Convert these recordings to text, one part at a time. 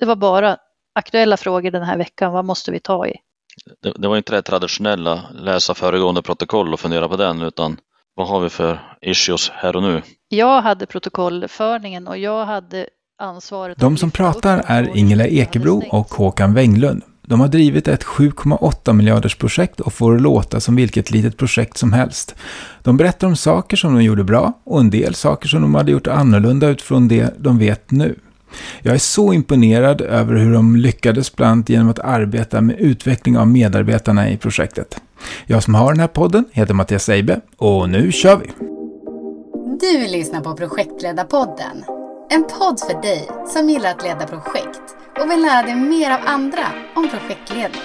det var bara aktuella frågor den här veckan. Vad måste vi ta i? Det, det var inte det traditionella läsa föregående protokoll och fundera på den utan vad har vi för issues här och nu? Jag hade protokollföringen och jag hade ansvaret. De som pratar är Ingela Ekebro och Håkan Wenglund. De har drivit ett 7,8 miljarders projekt och får låta som vilket litet projekt som helst. De berättar om saker som de gjorde bra och en del saker som de hade gjort annorlunda utifrån det de vet nu. Jag är så imponerad över hur de lyckades bland annat genom att arbeta med utveckling av medarbetarna i projektet. Jag som har den här podden heter Mattias Eibe och nu kör vi! Du lyssnar på Projektledarpodden. En podd för dig som gillar att leda projekt och vill lära dig mer av andra om projektledning.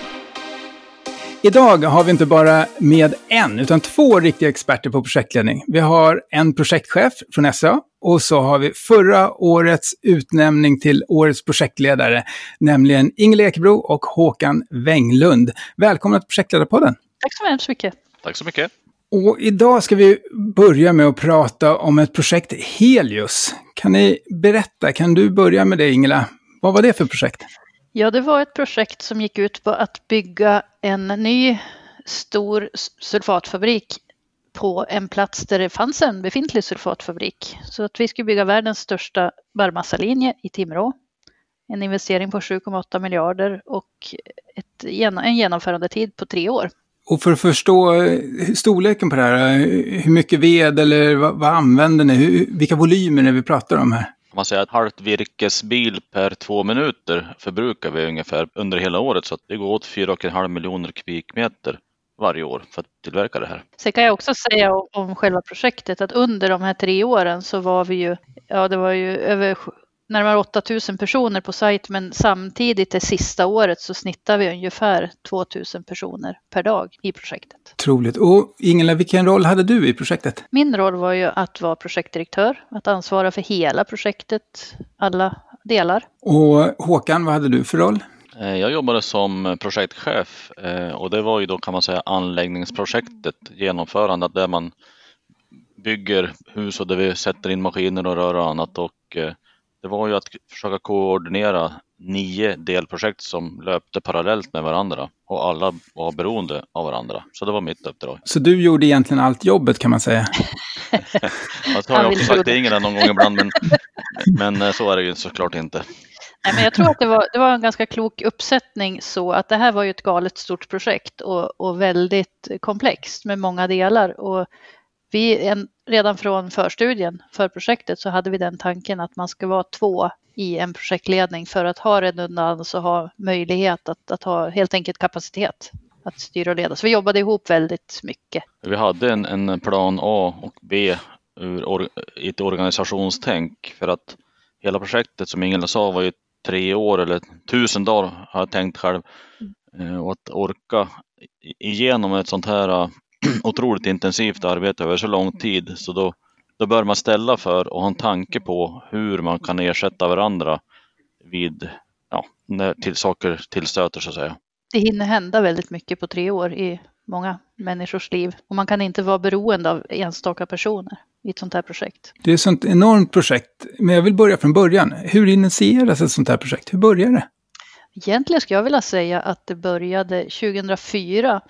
Idag har vi inte bara med en, utan två riktiga experter på projektledning. Vi har en projektchef från SA och så har vi förra årets utnämning till årets projektledare, nämligen Ingela Ekebro och Håkan Wenglund. Välkomna till Projektledarpodden. Tack så hemskt mycket. Tack så mycket. Och idag ska vi börja med att prata om ett projekt Helius. Kan ni berätta, kan du börja med det Ingela? Vad var det för projekt? Ja, det var ett projekt som gick ut på att bygga en ny stor sulfatfabrik på en plats där det fanns en befintlig sulfatfabrik. Så att vi skulle bygga världens största barmassalinje i Timrå. En investering på 7,8 miljarder och ett, en genomförandetid på tre år. Och för att förstå eh, storleken på det här, eh, hur mycket ved eller vad, vad använder ni? Hur, vilka volymer är vi pratar om här? Man säger att halvt virkesbil per två minuter förbrukar vi ungefär under hela året så att det går åt 4,5 miljoner kubikmeter varje år för att tillverka det här. Sen kan jag också säga om själva projektet att under de här tre åren så var vi ju, ja det var ju över närmare 8000 personer på sajt men samtidigt det sista året så snittar vi ungefär 2000 personer per dag i projektet. Otroligt. Och Ingela, vilken roll hade du i projektet? Min roll var ju att vara projektdirektör, att ansvara för hela projektet, alla delar. Och Håkan, vad hade du för roll? Eh, jag jobbade som projektchef eh, och det var ju då kan man säga anläggningsprojektet, genomförandet där man bygger hus och där vi sätter in maskiner och rör och annat och eh, det var ju att försöka koordinera nio delprojekt som löpte parallellt med varandra och alla var beroende av varandra. Så det var mitt uppdrag. Så du gjorde egentligen allt jobbet kan man säga? jag har också sagt det Ingela någon gång ibland, men, men så är det ju såklart inte. Nej, men jag tror att det var, det var en ganska klok uppsättning så att det här var ju ett galet stort projekt och, och väldigt komplext med många delar. Och vi, en, redan från förstudien för projektet så hade vi den tanken att man ska vara två i en projektledning för att ha redundans och ha möjlighet att, att ha helt enkelt kapacitet att styra och leda. Så vi jobbade ihop väldigt mycket. Vi hade en, en plan A och B ur or, i ett organisationstänk för att hela projektet som Ingela sa var ju tre år eller tusen dagar har jag tänkt själv. Mm. Och att orka igenom ett sånt här otroligt intensivt arbete över så lång tid så då, då bör man ställa för och ha en tanke på hur man kan ersätta varandra vid ja, när till saker tillstöter så att säga. Det hinner hända väldigt mycket på tre år i många människors liv och man kan inte vara beroende av enstaka personer i ett sånt här projekt. Det är ett sånt enormt projekt, men jag vill börja från början. Hur initieras ett sånt här projekt? Hur börjar det? Egentligen skulle jag vilja säga att det började 2004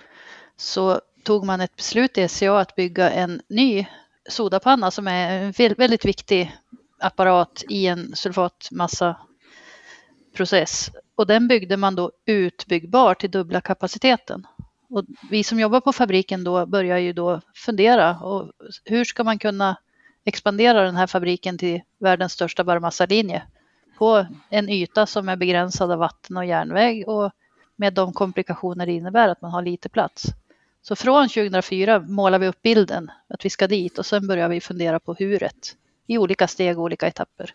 så tog man ett beslut i SCA att bygga en ny sodapanna som är en väldigt viktig apparat i en sulfatmassaprocess. Och den byggde man då utbyggbar till dubbla kapaciteten. Och vi som jobbar på fabriken då börjar ju då fundera och hur ska man kunna expandera den här fabriken till världens största barmassalinje på en yta som är begränsad av vatten och järnväg och med de komplikationer det innebär att man har lite plats. Så från 2004 målar vi upp bilden att vi ska dit och sen börjar vi fundera på huret i olika steg och olika etapper.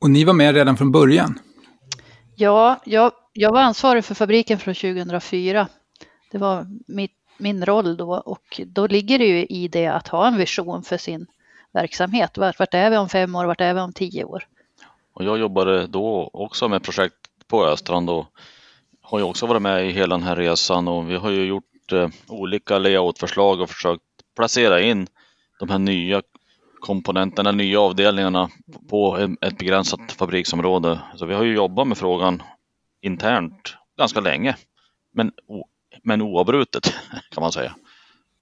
Och ni var med redan från början? Ja, jag, jag var ansvarig för fabriken från 2004. Det var mitt, min roll då och då ligger det ju i det att ha en vision för sin verksamhet. Vart, vart är vi om fem år, vart är vi om tio år? Och jag jobbade då också med projekt på Östrand och har ju också varit med i hela den här resan och vi har ju gjort eh, olika layoutförslag och försökt placera in de här nya komponenterna, nya avdelningarna på ett begränsat fabriksområde. Så vi har ju jobbat med frågan internt ganska länge, men, men oavbrutet kan man säga.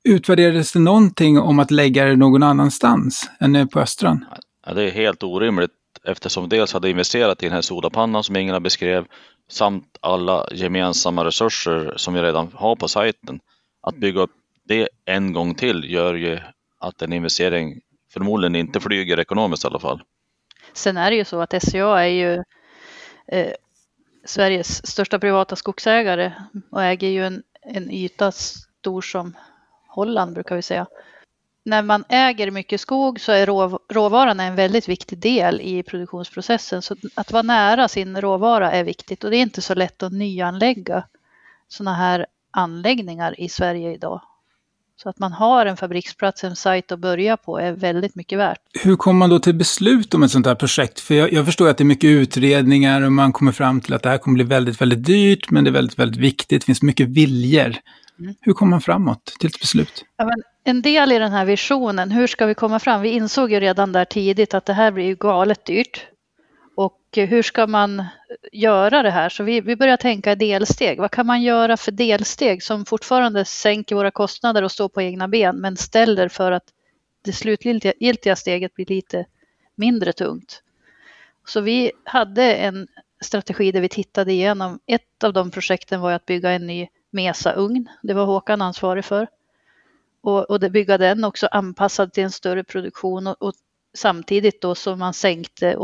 Utvärderades det någonting om att lägga det någon annanstans än på Östran? Ja, det är helt orimligt eftersom dels hade investerat i den här sodapannan som Ingela beskrev samt alla gemensamma resurser som vi redan har på sajten. Att bygga upp det en gång till gör ju att en investering förmodligen inte flyger ekonomiskt i alla fall. Sen är det ju så att SCA är ju eh, Sveriges största privata skogsägare och äger ju en, en yta stor som Holland brukar vi säga. När man äger mycket skog så är rå, råvaran en väldigt viktig del i produktionsprocessen. Så att vara nära sin råvara är viktigt och det är inte så lätt att nyanlägga sådana här anläggningar i Sverige idag. Så att man har en fabriksplats, en sajt att börja på är väldigt mycket värt. Hur kommer man då till beslut om ett sånt här projekt? För jag, jag, förstår att det är mycket utredningar och man kommer fram till att det här kommer bli väldigt, väldigt dyrt, men det är väldigt, väldigt viktigt. Det finns mycket viljor. Mm. Hur kommer man framåt till ett beslut? Ja, en del i den här visionen, hur ska vi komma fram? Vi insåg ju redan där tidigt att det här blir ju galet dyrt. Hur ska man göra det här? Så vi, vi börjar tänka i delsteg. Vad kan man göra för delsteg som fortfarande sänker våra kostnader och står på egna ben men ställer för att det slutgiltiga steget blir lite mindre tungt. Så vi hade en strategi där vi tittade igenom. Ett av de projekten var att bygga en ny Mesa-ugn. Det var Håkan ansvarig för. Och, och det bygga den också anpassad till en större produktion och, och samtidigt då som man sänkte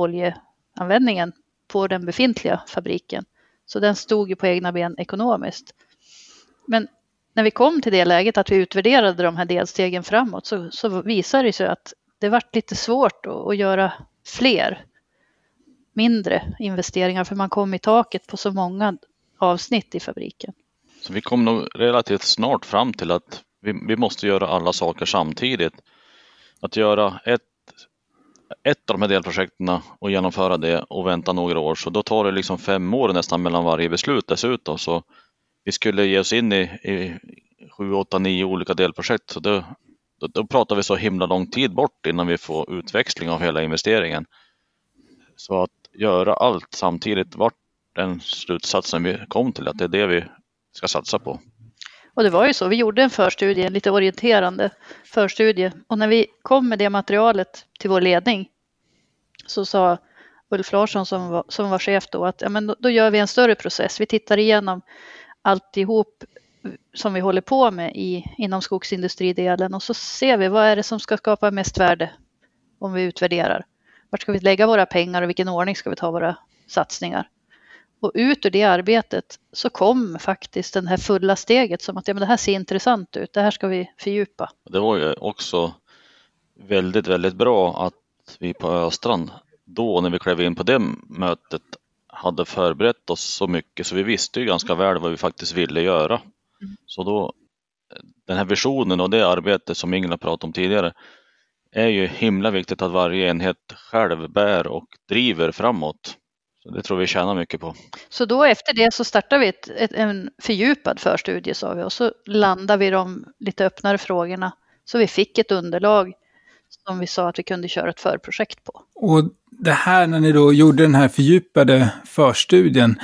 användningen på den befintliga fabriken. Så den stod ju på egna ben ekonomiskt. Men när vi kom till det läget att vi utvärderade de här delstegen framåt så, så visade det sig att det vart lite svårt att, att göra fler mindre investeringar för man kom i taket på så många avsnitt i fabriken. Så vi kom nog relativt snart fram till att vi, vi måste göra alla saker samtidigt. Att göra ett, ett av de här delprojekten och genomföra det och vänta några år, så då tar det liksom fem år nästan mellan varje beslut dessutom. Så vi skulle ge oss in i, i sju, åtta, nio olika delprojekt, så då, då, då pratar vi så himla lång tid bort innan vi får utväxling av hela investeringen. Så att göra allt samtidigt vart den slutsatsen vi kom till, att det är det vi ska satsa på. Och det var ju så, vi gjorde en förstudie, en lite orienterande förstudie. Och när vi kom med det materialet till vår ledning så sa Ulf Larsson som var, som var chef då att ja, men då, då gör vi en större process. Vi tittar igenom alltihop som vi håller på med i, inom skogsindustridelen och så ser vi vad är det som ska skapa mest värde om vi utvärderar. Vart ska vi lägga våra pengar och vilken ordning ska vi ta våra satsningar? Och ut ur det arbetet så kom faktiskt det här fulla steget som att ja, men det här ser intressant ut, det här ska vi fördjupa. Det var ju också väldigt, väldigt bra att vi på Östrand då när vi klev in på det mötet hade förberett oss så mycket så vi visste ju ganska väl vad vi faktiskt ville göra. Mm. Så då, den här visionen och det arbetet som Ingela pratade om tidigare är ju himla viktigt att varje enhet själv bär och driver framåt. Så det tror vi tjänar mycket på. Så då efter det så startar vi ett, ett, en fördjupad förstudie sa vi och så landar vi de lite öppnare frågorna. Så vi fick ett underlag som vi sa att vi kunde köra ett förprojekt på. Och det här när ni då gjorde den här fördjupade förstudien,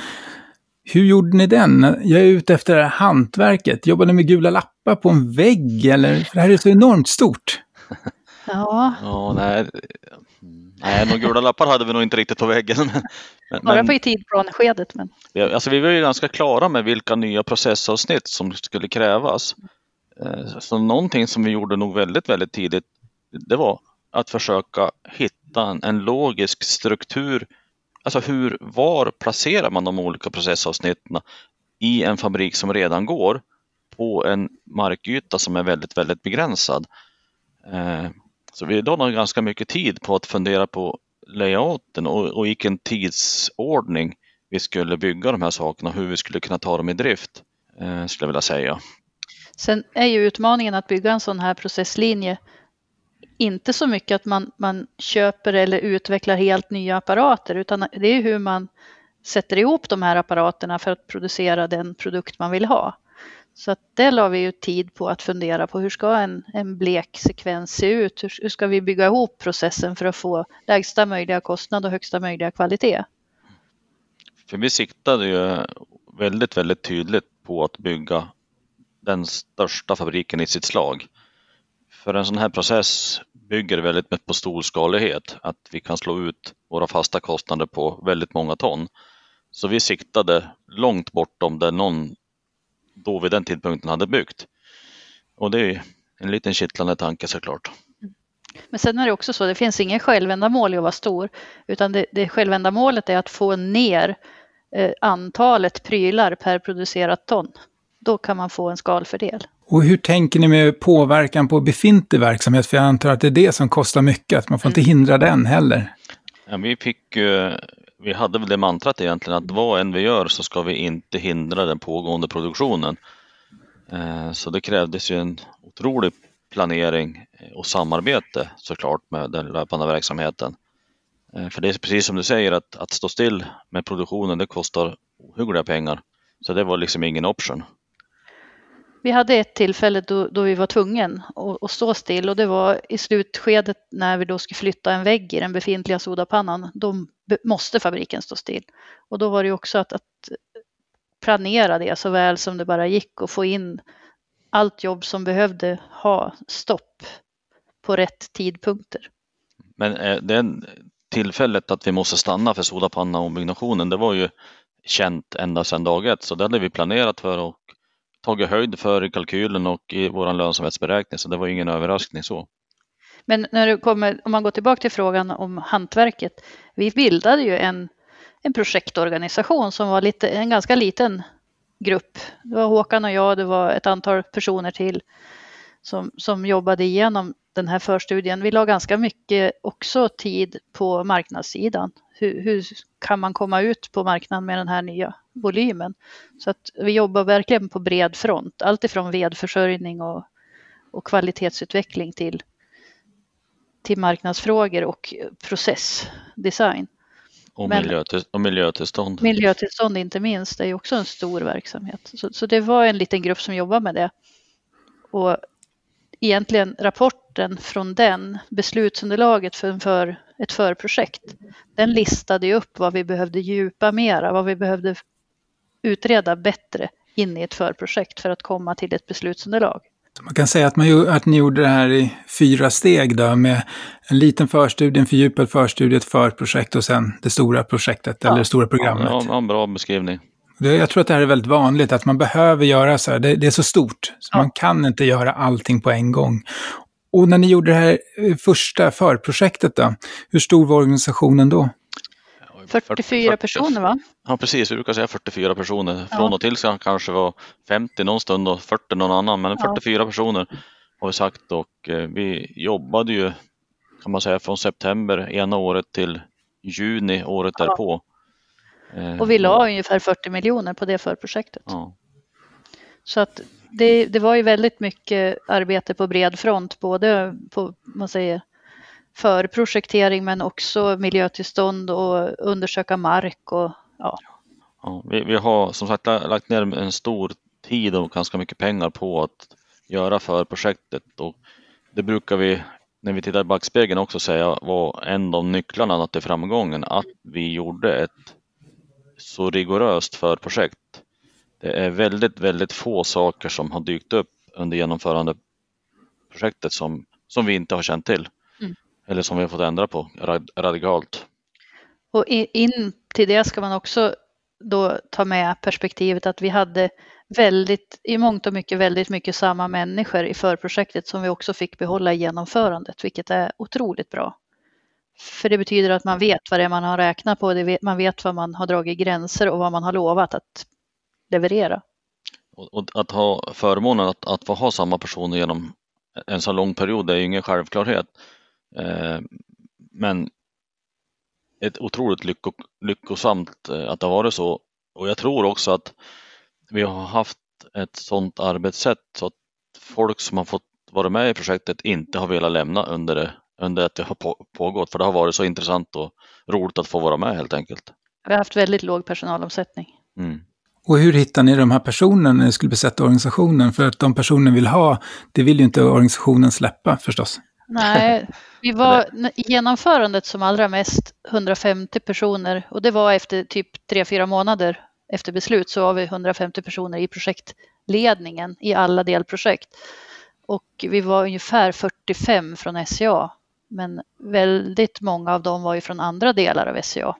hur gjorde ni den? Jag är ute efter det här hantverket. Jobbade ni med gula lappar på en vägg eller? För det här är så enormt stort. Ja. ja nej. Nej, några gula lappar hade vi nog inte riktigt på väggen. Men, Bara på i tidplaneskedet. Men... Alltså, vi var ju ganska klara med vilka nya processavsnitt som skulle krävas. Eh, så någonting som vi gjorde nog väldigt, väldigt tidigt, det var att försöka hitta en, en logisk struktur. Alltså hur, var placerar man de olika processavsnitten i en fabrik som redan går på en markyta som är väldigt, väldigt begränsad. Så vi la ganska mycket tid på att fundera på layouten och, och vilken tidsordning vi skulle bygga de här sakerna och hur vi skulle kunna ta dem i drift, eh, skulle jag vilja säga. Sen är ju utmaningen att bygga en sån här processlinje inte så mycket att man, man köper eller utvecklar helt nya apparater utan det är hur man sätter ihop de här apparaterna för att producera den produkt man vill ha. Så att det la vi ju tid på att fundera på hur ska en, en bleksekvens se ut? Hur, hur ska vi bygga ihop processen för att få lägsta möjliga kostnad och högsta möjliga kvalitet? För vi siktade ju väldigt, väldigt tydligt på att bygga den största fabriken i sitt slag. För en sån här process bygger väldigt mycket på storskalighet, att vi kan slå ut våra fasta kostnader på väldigt många ton. Så vi siktade långt bortom det någon då vid den tidpunkten hade byggt. Och det är en liten kittlande tanke såklart. Men sen är det också så, det finns ingen självändamål i att vara stor, utan det, det självändamålet är att få ner eh, antalet prylar per producerat ton. Då kan man få en skalfördel. Och hur tänker ni med påverkan på befintlig verksamhet? För jag antar att det är det som kostar mycket, att man får inte mm. hindra den heller. Ja, vi, fick, vi hade väl det mantrat egentligen att vad än vi gör så ska vi inte hindra den pågående produktionen. Eh, så det krävdes ju en otrolig planering eh, och samarbete såklart med den löpande verksamheten. Eh, för det är precis som du säger att, att stå still med produktionen det kostar ohyggliga pengar. Så det var liksom ingen option. Vi hade ett tillfälle då, då vi var tvungen att, att, stå still och det var i slutskedet när vi då skulle flytta en vägg i den befintliga sodapannan. Då måste fabriken stå still. Och då var det också att, att planera det så väl som det bara gick och få in allt jobb som behövde ha stopp på rätt tidpunkter. Men eh, det tillfället att vi måste stanna för sodapanna ombyggnationen, det var ju känt ända sedan dag ett, så det hade vi planerat för och tagit höjd för kalkylen och i vår lönsamhetsberäkning, så det var ingen överraskning så. Men när du kommer, om man går tillbaka till frågan om hantverket, vi bildade ju en, en projektorganisation som var lite, en ganska liten grupp. Det var Håkan och jag, det var ett antal personer till som, som jobbade igenom den här förstudien. Vi la ganska mycket också tid på marknadssidan. Hur, hur, kan man komma ut på marknaden med den här nya volymen? Så att vi jobbar verkligen på bred front, allt ifrån vedförsörjning och, och kvalitetsutveckling till, till marknadsfrågor och processdesign. Och, miljötill, och miljötillstånd. Miljötillstånd inte minst, det är också en stor verksamhet. Så, så det var en liten grupp som jobbade med det. Och egentligen rapporten från den, beslutsunderlaget för, för ett förprojekt, den listade ju upp vad vi behövde djupa mera, vad vi behövde utreda bättre in i ett förprojekt för att komma till ett beslutsunderlag. Man kan säga att, man, att ni gjorde det här i fyra steg då, med en liten förstudie, en fördjupad förstudie, ett förprojekt och sen det stora projektet ja. eller det stora programmet. Ja, en bra beskrivning. Jag tror att det här är väldigt vanligt, att man behöver göra så här. Det, det är så stort, så ja. man kan inte göra allting på en gång. Och när ni gjorde det här eh, första förprojektet då, hur stor var organisationen då? 44 personer va? Ja precis, vi brukar säga 44 personer. Från och till ska kanske vara 50 någon stund och 40 någon annan, men 44 ja. personer har vi sagt och eh, vi jobbade ju kan man säga från september ena året till juni året ja. därpå. Eh, och vi la ungefär 40 miljoner på det förprojektet. Ja. Så att det, det var ju väldigt mycket arbete på bred front, både på man säger, för projektering men också miljötillstånd och undersöka mark och ja. ja vi, vi har som sagt lagt ner en stor tid och ganska mycket pengar på att göra för projektet och det brukar vi när vi tittar i backspegeln också säga var en av nycklarna till framgången att vi gjorde ett så rigoröst förprojekt. Det är väldigt, väldigt få saker som har dykt upp under genomförandeprojektet som, som vi inte har känt till. Eller som vi har fått ändra på radikalt. Och in till det ska man också då ta med perspektivet att vi hade väldigt, i mångt och mycket väldigt mycket samma människor i förprojektet som vi också fick behålla i genomförandet, vilket är otroligt bra. För det betyder att man vet vad det är man har räknat på, man vet vad man har dragit gränser och vad man har lovat att leverera. Och att ha förmånen att, att få ha samma personer genom en så lång period är ju ingen självklarhet. Eh, men ett otroligt lycko, lyckosamt eh, att det har varit så. Och jag tror också att vi har haft ett sådant arbetssätt så att folk som har fått vara med i projektet inte har velat lämna under det under att det har pågått, för det har varit så intressant och roligt att få vara med helt enkelt. Vi har haft väldigt låg personalomsättning. Mm. Och hur hittar ni de här personerna när ni skulle besätta organisationen? För att de personer vill ha, det vill ju inte organisationen släppa förstås. Nej, vi var i genomförandet som allra mest 150 personer och det var efter typ 3-4 månader efter beslut så var vi 150 personer i projektledningen i alla delprojekt. Och vi var ungefär 45 från SCA, men väldigt många av dem var ju från andra delar av SCA.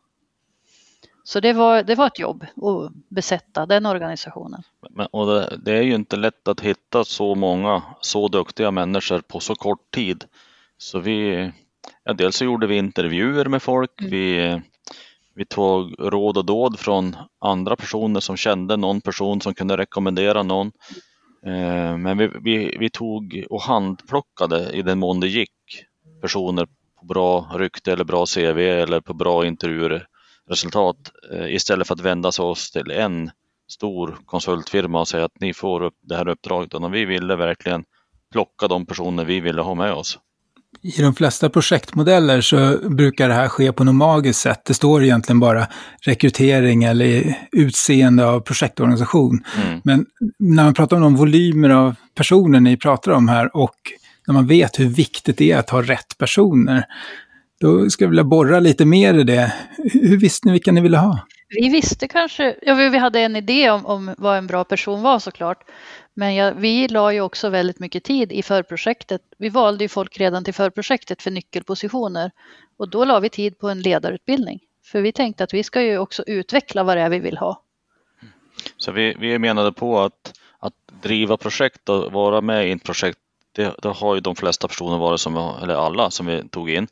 Så det var, det var ett jobb att besätta den organisationen. Men, och det, det, är ju inte lätt att hitta så många så duktiga människor på så kort tid. Så vi, ja, dels så gjorde vi intervjuer med folk, mm. vi, vi tog råd och dåd från andra personer som kände någon person som kunde rekommendera någon. Eh, men vi, vi, vi, tog och handplockade i den mån det gick personer på bra rykte eller bra CV eller på bra intervjuresultat eh, istället för att vända oss till en stor konsultfirma och säga att ni får upp det här uppdraget. Och vi ville verkligen plocka de personer vi ville ha med oss. I de flesta projektmodeller så brukar det här ske på något magiskt sätt. Det står egentligen bara rekrytering eller utseende av projektorganisation. Mm. Men när man pratar om de volymer av personer ni pratar om här och när man vet hur viktigt det är att ha rätt personer, då skulle jag vilja borra lite mer i det. Hur visste ni vilka ni ville ha? Vi visste kanske, ja, vi hade en idé om, om vad en bra person var såklart. Men ja, vi la ju också väldigt mycket tid i förprojektet. Vi valde ju folk redan till förprojektet för nyckelpositioner och då la vi tid på en ledarutbildning. För vi tänkte att vi ska ju också utveckla vad det är vi vill ha. Så vi, vi menade på att, att driva projekt och vara med i ett projekt, det, det har ju de flesta personer varit, som, eller alla som vi tog in.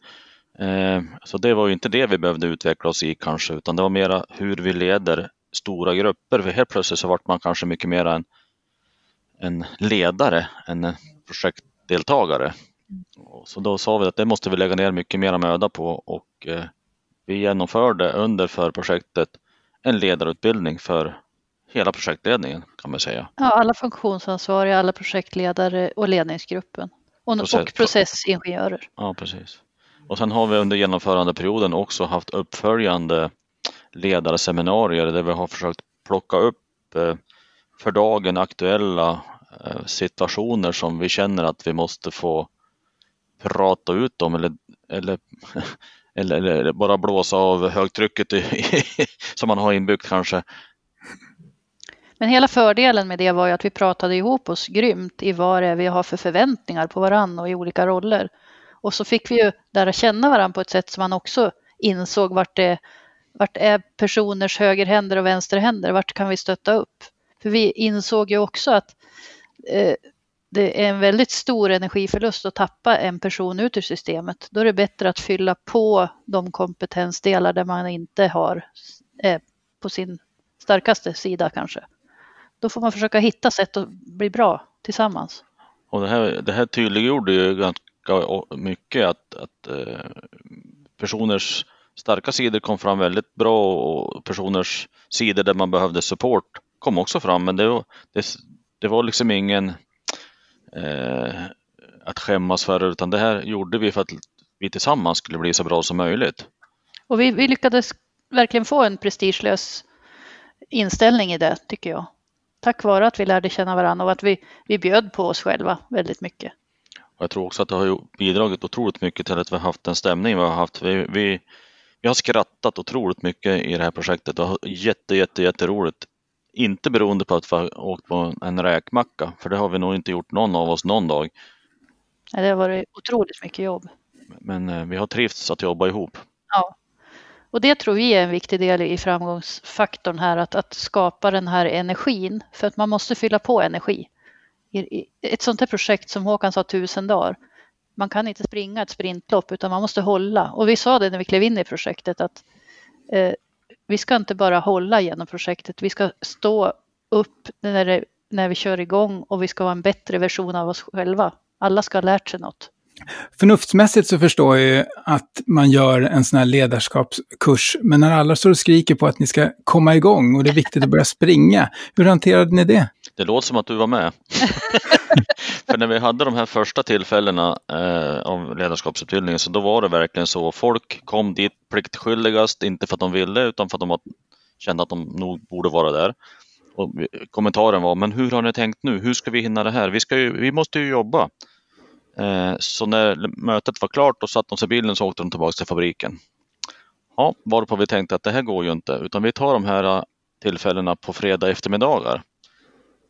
Eh, så det var ju inte det vi behövde utveckla oss i kanske, utan det var mera hur vi leder stora grupper. För helt plötsligt så vart man kanske mycket mer en en ledare, en projektdeltagare. Så då sa vi att det måste vi lägga ner mycket mer möda på och eh, vi genomförde under förprojektet en ledarutbildning för hela projektledningen kan man säga. Ja, alla funktionsansvariga, alla projektledare och ledningsgruppen och, Process, och processingenjörer. Ja, precis. Och sen har vi under genomförandeperioden också haft uppföljande ledarseminarier där vi har försökt plocka upp eh, för dagen aktuella eh, situationer som vi känner att vi måste få prata ut om eller, eller, eller, eller bara blåsa av högtrycket i, som man har inbyggt kanske. Men hela fördelen med det var ju att vi pratade ihop oss grymt i vad det är vi har för förväntningar på varandra och i olika roller. Och så fick vi ju lära känna varandra på ett sätt som man också insåg vart det vart är personers högerhänder och vänsterhänder, vart kan vi stötta upp? För vi insåg ju också att eh, det är en väldigt stor energiförlust att tappa en person ut ur systemet. Då är det bättre att fylla på de kompetensdelar där man inte har eh, på sin starkaste sida kanske. Då får man försöka hitta sätt att bli bra tillsammans. Och det, här, det här tydliggjorde ju ganska mycket att, att eh, personers starka sidor kom fram väldigt bra och personers sidor där man behövde support kom också fram, men det, det, det var liksom ingen eh, att skämmas för, utan det här gjorde vi för att vi tillsammans skulle bli så bra som möjligt. Och vi, vi lyckades verkligen få en prestigelös inställning i det, tycker jag. Tack vare att vi lärde känna varandra och att vi, vi bjöd på oss själva väldigt mycket. Och jag tror också att det har bidragit otroligt mycket till att vi har haft den stämning vi har haft. Vi, vi, vi har skrattat otroligt mycket i det här projektet och jätte, jätte, jätteroligt. Inte beroende på att vi har åkt på en räkmacka, för det har vi nog inte gjort någon av oss någon dag. Det har varit otroligt mycket jobb. Men eh, vi har trivts att jobba ihop. Ja, och det tror vi är en viktig del i framgångsfaktorn här, att, att skapa den här energin, för att man måste fylla på energi. Ett sånt här projekt som Håkan sa, tusen dagar, man kan inte springa ett sprintlopp utan man måste hålla. Och vi sa det när vi klev in i projektet att eh, vi ska inte bara hålla genom projektet, vi ska stå upp när, det, när vi kör igång och vi ska vara en bättre version av oss själva. Alla ska ha lärt sig något. Förnuftsmässigt så förstår jag ju att man gör en sån här ledarskapskurs, men när alla står och skriker på att ni ska komma igång och det är viktigt att börja springa, hur hanterade ni det? Det låter som att du var med. För när vi hade de här första tillfällena eh, av ledarskapsutbildningen så då var det verkligen så. Folk kom dit pliktskyldigast, inte för att de ville utan för att de kände att de nog borde vara där. Och kommentaren var, men hur har ni tänkt nu? Hur ska vi hinna det här? Vi, ska ju, vi måste ju jobba. Eh, så när mötet var klart och satt de sig i bilen så åkte de tillbaka till fabriken. Ja, varpå vi tänkte att det här går ju inte, utan vi tar de här eh, tillfällena på fredag eftermiddagar.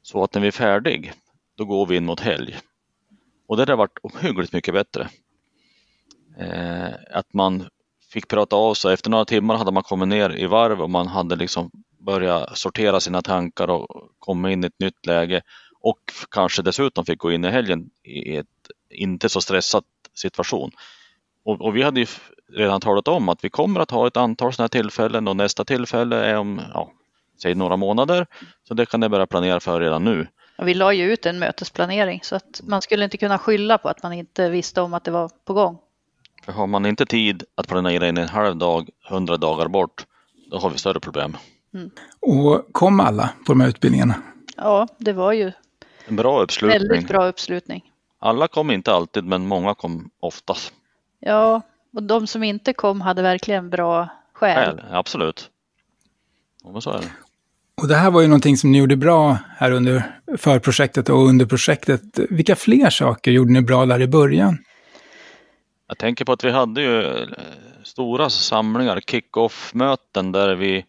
Så att när vi är färdig, då går vi in mot helg. Och det har varit ohyggligt mycket bättre. Eh, att man fick prata av sig. Efter några timmar hade man kommit ner i varv och man hade liksom börjat sortera sina tankar och komma in i ett nytt läge. Och kanske dessutom fick gå in i helgen i ett inte så stressad situation. Och, och vi hade ju redan talat om att vi kommer att ha ett antal sådana här tillfällen och nästa tillfälle är om, ja, säg några månader. Så det kan ni börja planera för redan nu. Vi la ju ut en mötesplanering så att man skulle inte kunna skylla på att man inte visste om att det var på gång. För har man inte tid att planera in en halv dag, hundra dagar bort, då har vi större problem. Mm. Och kom alla på de här utbildningarna? Ja, det var ju en bra uppslutning. Väldigt bra uppslutning. Alla kom inte alltid, men många kom oftast. Ja, och de som inte kom hade verkligen bra skäl. skäl absolut. Och så är det. Och det här var ju någonting som ni gjorde bra här under förprojektet och under projektet. Vilka fler saker gjorde ni bra där i början? Jag tänker på att vi hade ju eh, stora samlingar, kick-off-möten där vi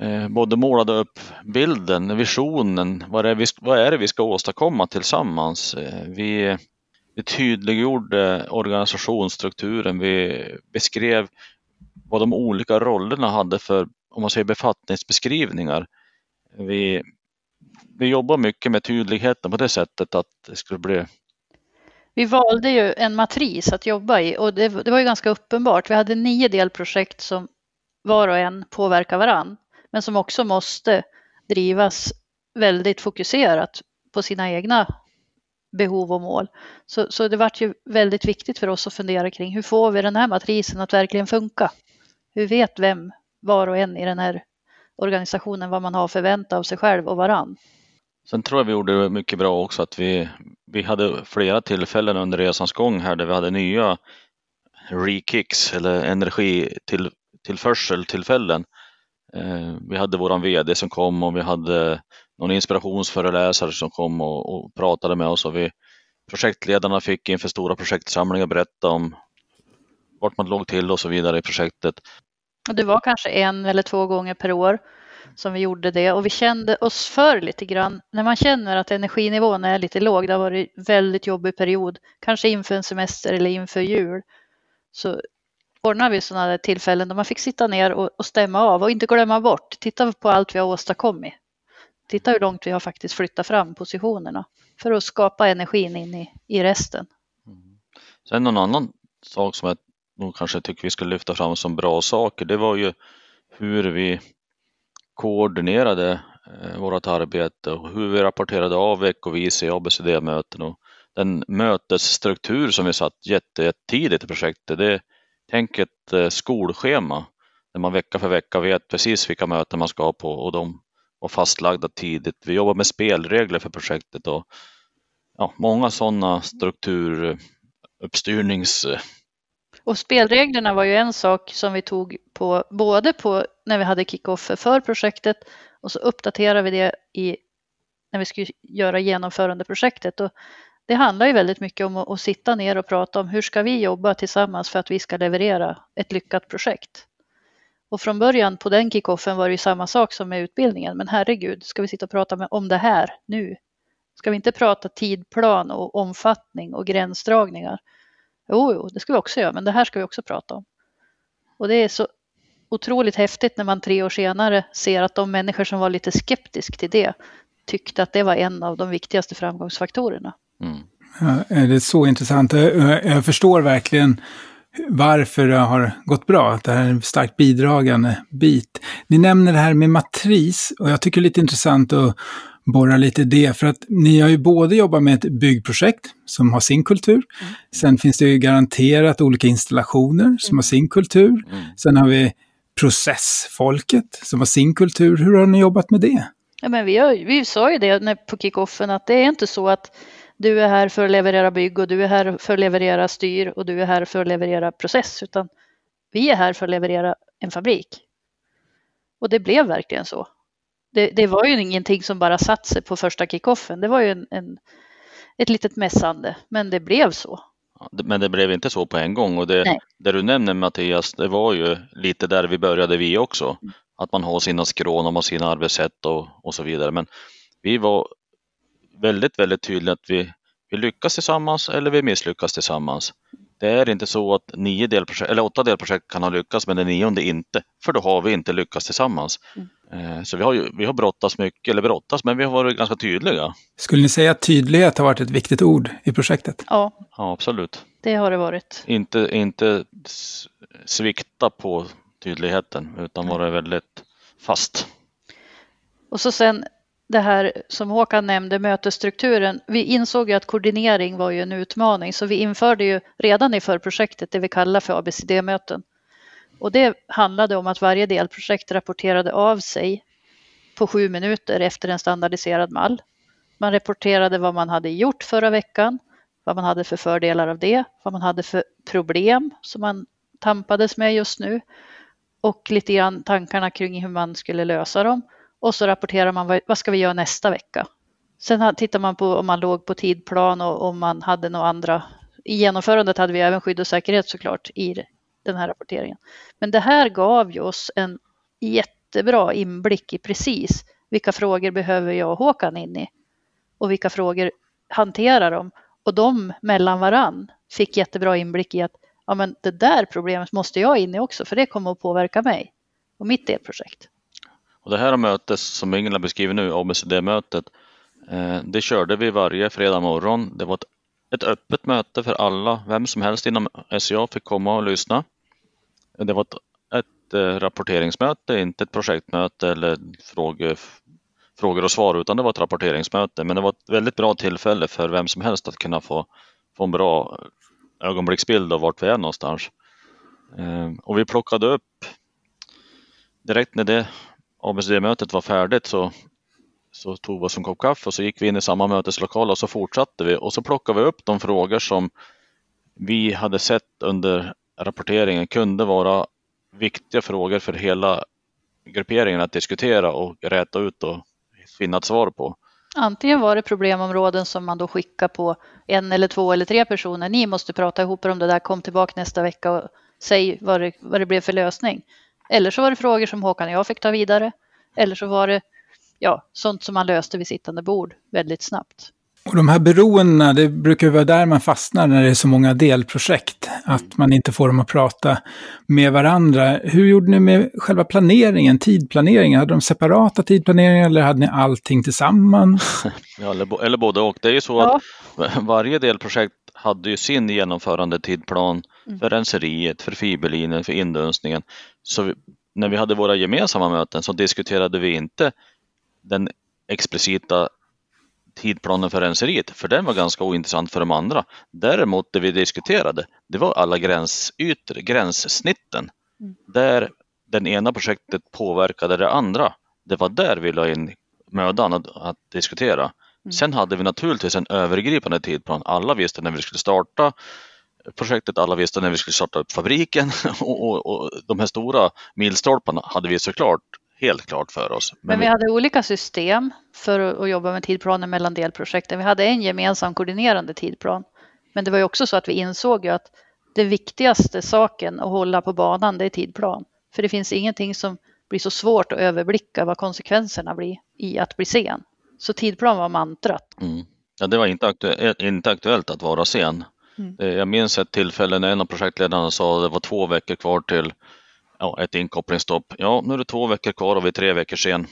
eh, både målade upp bilden, visionen, vad är, vi, vad är det vi ska åstadkomma tillsammans? Eh, vi, vi tydliggjorde organisationsstrukturen, vi beskrev vad de olika rollerna hade för, om man säger befattningsbeskrivningar. Vi, vi jobbar mycket med tydligheten på det sättet att det skulle bli vi valde ju en matris att jobba i och det, det, var ju ganska uppenbart. Vi hade nio delprojekt som var och en påverkar varann, men som också måste drivas väldigt fokuserat på sina egna behov och mål. Så, så det vart ju väldigt viktigt för oss att fundera kring hur får vi den här matrisen att verkligen funka? Hur vet vem, var och en i den här organisationen, vad man har förväntat av sig själv och varann? Sen tror jag vi gjorde mycket bra också att vi, vi hade flera tillfällen under resans gång här där vi hade nya rekicks eller energitillförseltillfällen. Eh, vi hade våran VD som kom och vi hade någon inspirationsföreläsare som kom och, och pratade med oss och vi, projektledarna fick inför stora projektsamlingar berätta om vart man låg till och så vidare i projektet. Det var kanske en eller två gånger per år som vi gjorde det och vi kände oss för lite grann. När man känner att energinivån är lite låg, det har varit väldigt jobbig period, kanske inför en semester eller inför jul, så ordnar vi sådana där tillfällen där man fick sitta ner och, och stämma av och inte glömma bort. Titta på allt vi har åstadkommit. Titta hur långt vi har faktiskt flyttat fram positionerna för att skapa energin in i, i resten. Mm. Sen någon annan sak som jag nog kanske tycker vi ska lyfta fram som bra saker, det var ju hur vi koordinerade eh, vårt arbete och hur vi rapporterade av veckovis i ABCD-möten och den mötesstruktur som vi satt jättetidigt i projektet. Det, tänk ett eh, skolschema där man vecka för vecka vet precis vilka möten man ska på och de var fastlagda tidigt. Vi jobbar med spelregler för projektet och ja, många sådana strukturuppstyrnings och spelreglerna var ju en sak som vi tog på både på när vi hade kick-off för projektet och så uppdaterade vi det i när vi skulle göra genomförandeprojektet. Och det handlar ju väldigt mycket om att, att sitta ner och prata om hur ska vi jobba tillsammans för att vi ska leverera ett lyckat projekt. Och från början på den kickoffen var det ju samma sak som med utbildningen. Men herregud, ska vi sitta och prata med, om det här nu? Ska vi inte prata tidplan och omfattning och gränsdragningar? Jo, jo, det ska vi också göra, men det här ska vi också prata om. Och det är så otroligt häftigt när man tre år senare ser att de människor som var lite skeptiska till det tyckte att det var en av de viktigaste framgångsfaktorerna. Mm. Ja, det är så intressant. Jag förstår verkligen varför det har gått bra. Att det här är en starkt bidragande bit. Ni nämner det här med matris och jag tycker det är lite intressant att borra lite i det. För att ni har ju både jobbat med ett byggprojekt som har sin kultur. Mm. Sen finns det ju garanterat olika installationer som mm. har sin kultur. Mm. Sen har vi processfolket som har sin kultur. Hur har ni jobbat med det? Ja, men vi, har, vi sa ju det på kickoffen att det är inte så att du är här för att leverera bygg och du är här för att leverera styr och du är här för att leverera process, utan vi är här för att leverera en fabrik. Och det blev verkligen så. Det, det, var ju ingenting som bara satt sig på första kickoffen. Det var ju en, en, ett litet mässande, men det blev så. Men det blev inte så på en gång och det, det du nämner Mattias, det var ju lite där vi började vi också. Mm. Att man har sina skrån och man har sina arbetssätt och, och så vidare. Men vi var väldigt, väldigt tydliga att vi, vi lyckas tillsammans eller vi misslyckas tillsammans. Det är inte så att nio delprojekt, eller åtta delprojekt kan ha lyckats men det nionde inte, för då har vi inte lyckats tillsammans. Mm. Eh, så vi har, ju, vi har brottats mycket, eller brottats, men vi har varit ganska tydliga. Skulle ni säga att tydlighet har varit ett viktigt ord i projektet? Ja, ja absolut. Det har det varit. Inte, inte svikta på tydligheten, utan vara väldigt fast. Och så sen det här som Håkan nämnde, mötesstrukturen. Vi insåg ju att koordinering var ju en utmaning så vi införde ju redan i förprojektet det vi kallar för ABCD-möten. Och det handlade om att varje delprojekt rapporterade av sig på sju minuter efter en standardiserad mall. Man rapporterade vad man hade gjort förra veckan, vad man hade för fördelar av det, vad man hade för problem som man tampades med just nu och lite grann tankarna kring hur man skulle lösa dem och så rapporterar man vad, vad ska vi göra nästa vecka. Sen tittar man på om man låg på tidplan och om man hade några andra. I genomförandet hade vi även skydd och säkerhet såklart i den här rapporteringen. Men det här gav ju oss en jättebra inblick i precis vilka frågor behöver jag och Håkan in i och vilka frågor hanterar de och de mellan varann fick jättebra inblick i att ja, men det där problemet måste jag in i också för det kommer att påverka mig och mitt delprojekt. Och det här mötet som Ingela beskriver nu, ABCD-mötet, eh, det körde vi varje fredag morgon. Det var ett, ett öppet möte för alla, vem som helst inom SCA fick komma och lyssna. Det var ett, ett eh, rapporteringsmöte, inte ett projektmöte eller frågor, frågor och svar, utan det var ett rapporteringsmöte. Men det var ett väldigt bra tillfälle för vem som helst att kunna få, få en bra ögonblicksbild av vart vi är någonstans. Eh, och vi plockade upp direkt när det ABCD-mötet var färdigt så, så tog vi oss en kopp kaffe och så gick vi in i samma möteslokal och så fortsatte vi och så plockade vi upp de frågor som vi hade sett under rapporteringen kunde vara viktiga frågor för hela grupperingen att diskutera och räta ut och finna ett svar på. Antingen var det problemområden som man då skickar på en eller två eller tre personer. Ni måste prata ihop er om det där, kom tillbaka nästa vecka och säg vad det, vad det blev för lösning. Eller så var det frågor som Håkan och jag fick ta vidare. Eller så var det ja, sånt som man löste vid sittande bord väldigt snabbt. Och de här beroendena, det brukar vara där man fastnar när det är så många delprojekt. Att man inte får dem att prata med varandra. Hur gjorde ni med själva planeringen, tidplaneringen? Hade de separata tidplaneringar eller hade ni allting tillsammans? Ja, eller, eller både och. Det är ju så ja. att varje delprojekt hade ju sin genomförande tidplan mm. för renseriet, för fiberlinjen, för indunstningen. Så vi, när vi hade våra gemensamma möten så diskuterade vi inte den explicita tidplanen för renseriet, för den var ganska ointressant för de andra. Däremot det vi diskuterade, det var alla gränsytor, gränssnitten, mm. där den ena projektet påverkade det andra. Det var där vi la in mödan att, att diskutera. Mm. Sen hade vi naturligtvis en övergripande tidplan. Alla visste när vi skulle starta projektet, alla visste när vi skulle starta upp fabriken och, och, och de här stora milstolparna hade vi såklart helt klart för oss. Men, Men vi, vi hade olika system för att jobba med tidplanen mellan delprojekten. Vi hade en gemensam koordinerande tidplan. Men det var ju också så att vi insåg ju att det viktigaste saken att hålla på banan, det är tidplan. För det finns ingenting som blir så svårt att överblicka vad konsekvenserna blir i att bli sen. Så tidplan var mantrat. Mm. Ja, det var inte, aktuellt, inte aktuellt att vara sen. Mm. Jag minns ett tillfälle när en av projektledarna sa att det var två veckor kvar till ja, ett inkopplingsstopp. Ja, nu är det två veckor kvar och vi är tre veckor sen.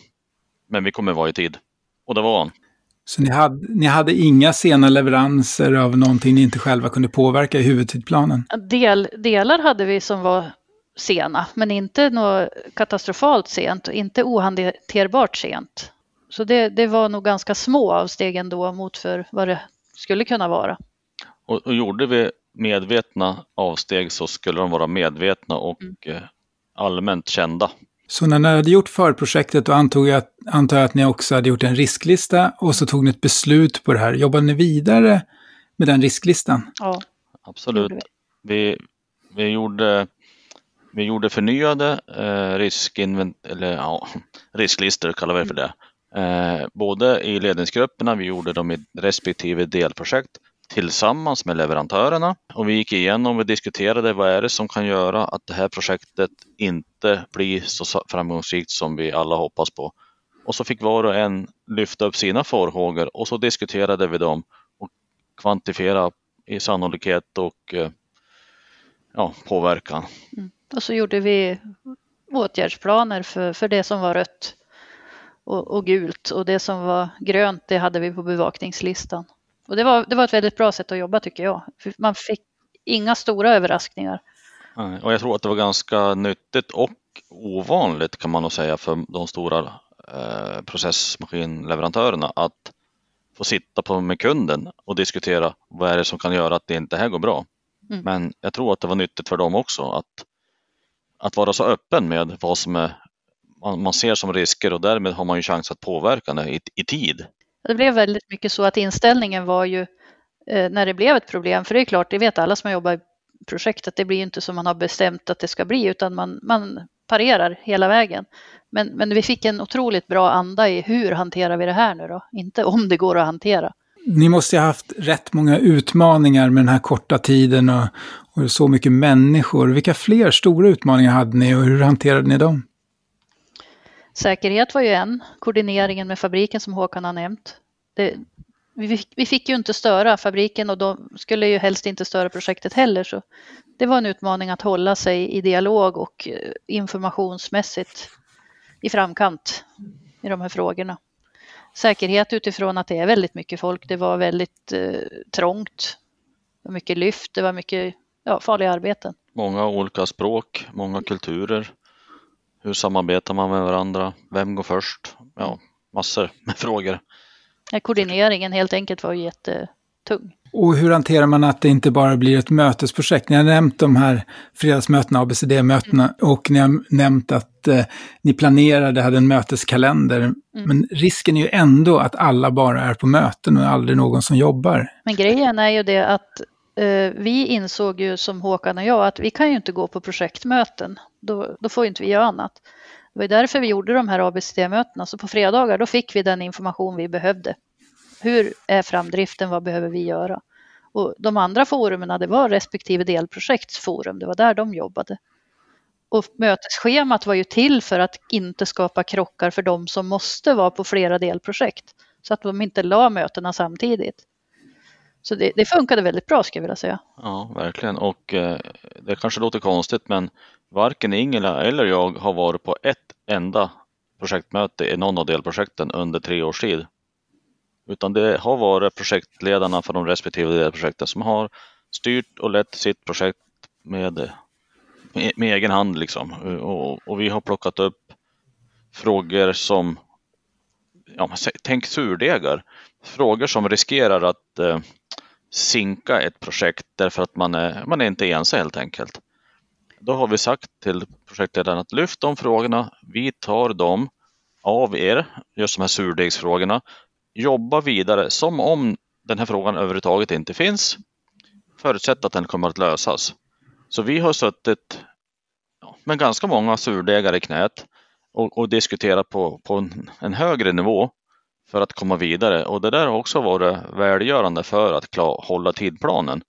Men vi kommer vara i tid. Och det var han. Så ni hade, ni hade inga sena leveranser av någonting ni inte själva kunde påverka i huvudtidplanen? Del, delar hade vi som var sena, men inte något katastrofalt sent och inte ohanterbart sent. Så det, det var nog ganska små avsteg ändå mot för vad det skulle kunna vara. Och, och gjorde vi medvetna avsteg så skulle de vara medvetna och mm. Allmänt kända. Så när ni hade gjort förprojektet då antog jag, antar jag att ni också hade gjort en risklista och så tog ni ett beslut på det här. Jobbade ni vidare med den risklistan? Ja. Absolut. Vi, vi gjorde Vi gjorde förnyade eh, riskinvent eller, ja, risklistor, kallar vi för det. Eh, både i ledningsgrupperna, vi gjorde dem i respektive delprojekt tillsammans med leverantörerna och vi gick igenom och diskuterade vad är det som kan göra att det här projektet inte blir så framgångsrikt som vi alla hoppas på. Och så fick var och en lyfta upp sina farhågor och så diskuterade vi dem och kvantifiera i sannolikhet och eh, ja, påverkan. Mm. Och så gjorde vi åtgärdsplaner för, för det som var rött och, och, gult och det som var grönt det hade vi på bevakningslistan. Och det var, det var ett väldigt bra sätt att jobba tycker jag. Man fick inga stora överraskningar. Och jag tror att det var ganska nyttigt och ovanligt kan man nog säga för de stora eh, processmaskinleverantörerna att få sitta på med kunden och diskutera vad är det som kan göra att det inte här går bra. Mm. Men jag tror att det var nyttigt för dem också att, att vara så öppen med vad som är, man, man ser som risker och därmed har man ju chans att påverka det i, i tid. Det blev väldigt mycket så att inställningen var ju eh, när det blev ett problem, för det är klart, det vet alla som har jobbat i projektet, det blir inte som man har bestämt att det ska bli, utan man, man parerar hela vägen. Men, men vi fick en otroligt bra anda i hur hanterar vi det här nu då, inte om det går att hantera. Ni måste ha haft rätt många utmaningar med den här korta tiden och, och så mycket människor. Vilka fler stora utmaningar hade ni och hur hanterade ni dem? Säkerhet var ju en, koordineringen med fabriken som Håkan har nämnt. Det, vi, fick, vi, fick, ju inte störa fabriken och de skulle ju helst inte störa projektet heller. Så det var en utmaning att hålla sig i dialog och eh, informationsmässigt i framkant i de här frågorna. Säkerhet utifrån att det är väldigt mycket folk. Det var väldigt eh, trångt. Det var mycket lyft, det var mycket ja, farliga arbeten. Många olika språk, många kulturer. Hur samarbetar man med varandra? Vem går först? Ja, massor med frågor. Ja, koordineringen helt enkelt var jättetung. Och hur hanterar man att det inte bara blir ett mötesprojekt? Ni har nämnt de här fredagsmötena, ABCD-mötena, mm. och ni har nämnt att eh, ni planerade, hade en möteskalender. Mm. Men risken är ju ändå att alla bara är på möten och aldrig någon som jobbar. Men grejen är ju det att eh, vi insåg ju som Håkan och jag att vi kan ju inte gå på projektmöten. Då, då får inte vi göra annat. Det var därför vi gjorde de här ABCD-mötena. Så på fredagar då fick vi den information vi behövde. Hur är framdriften? Vad behöver vi göra? Och de andra forumen, det var respektive delprojekts forum. Det var där de jobbade. Och mötesschemat var ju till för att inte skapa krockar för de som måste vara på flera delprojekt. Så att de inte la mötena samtidigt. Så det, det funkade väldigt bra skulle jag vilja säga. Ja, verkligen. Och eh, det kanske låter konstigt men varken Ingela eller jag har varit på ett enda projektmöte i någon av delprojekten under tre års tid. Utan det har varit projektledarna för de respektive delprojekten som har styrt och lett sitt projekt med, med, med egen hand. Liksom. Och, och, vi har plockat upp frågor som, ja, tänk surdegar, frågor som riskerar att eh, sinka ett projekt därför att man är, man är inte ense helt enkelt. Då har vi sagt till projektledaren att lyft de frågorna, vi tar dem av er, just de här surdegsfrågorna, jobba vidare som om den här frågan överhuvudtaget inte finns. Förutsatt att den kommer att lösas. Så vi har suttit med ganska många surdegar i knät och, och diskuterat på, på en, en, högre nivå för att komma vidare. Och det där har också varit välgörande för att klar, hålla tidplanen.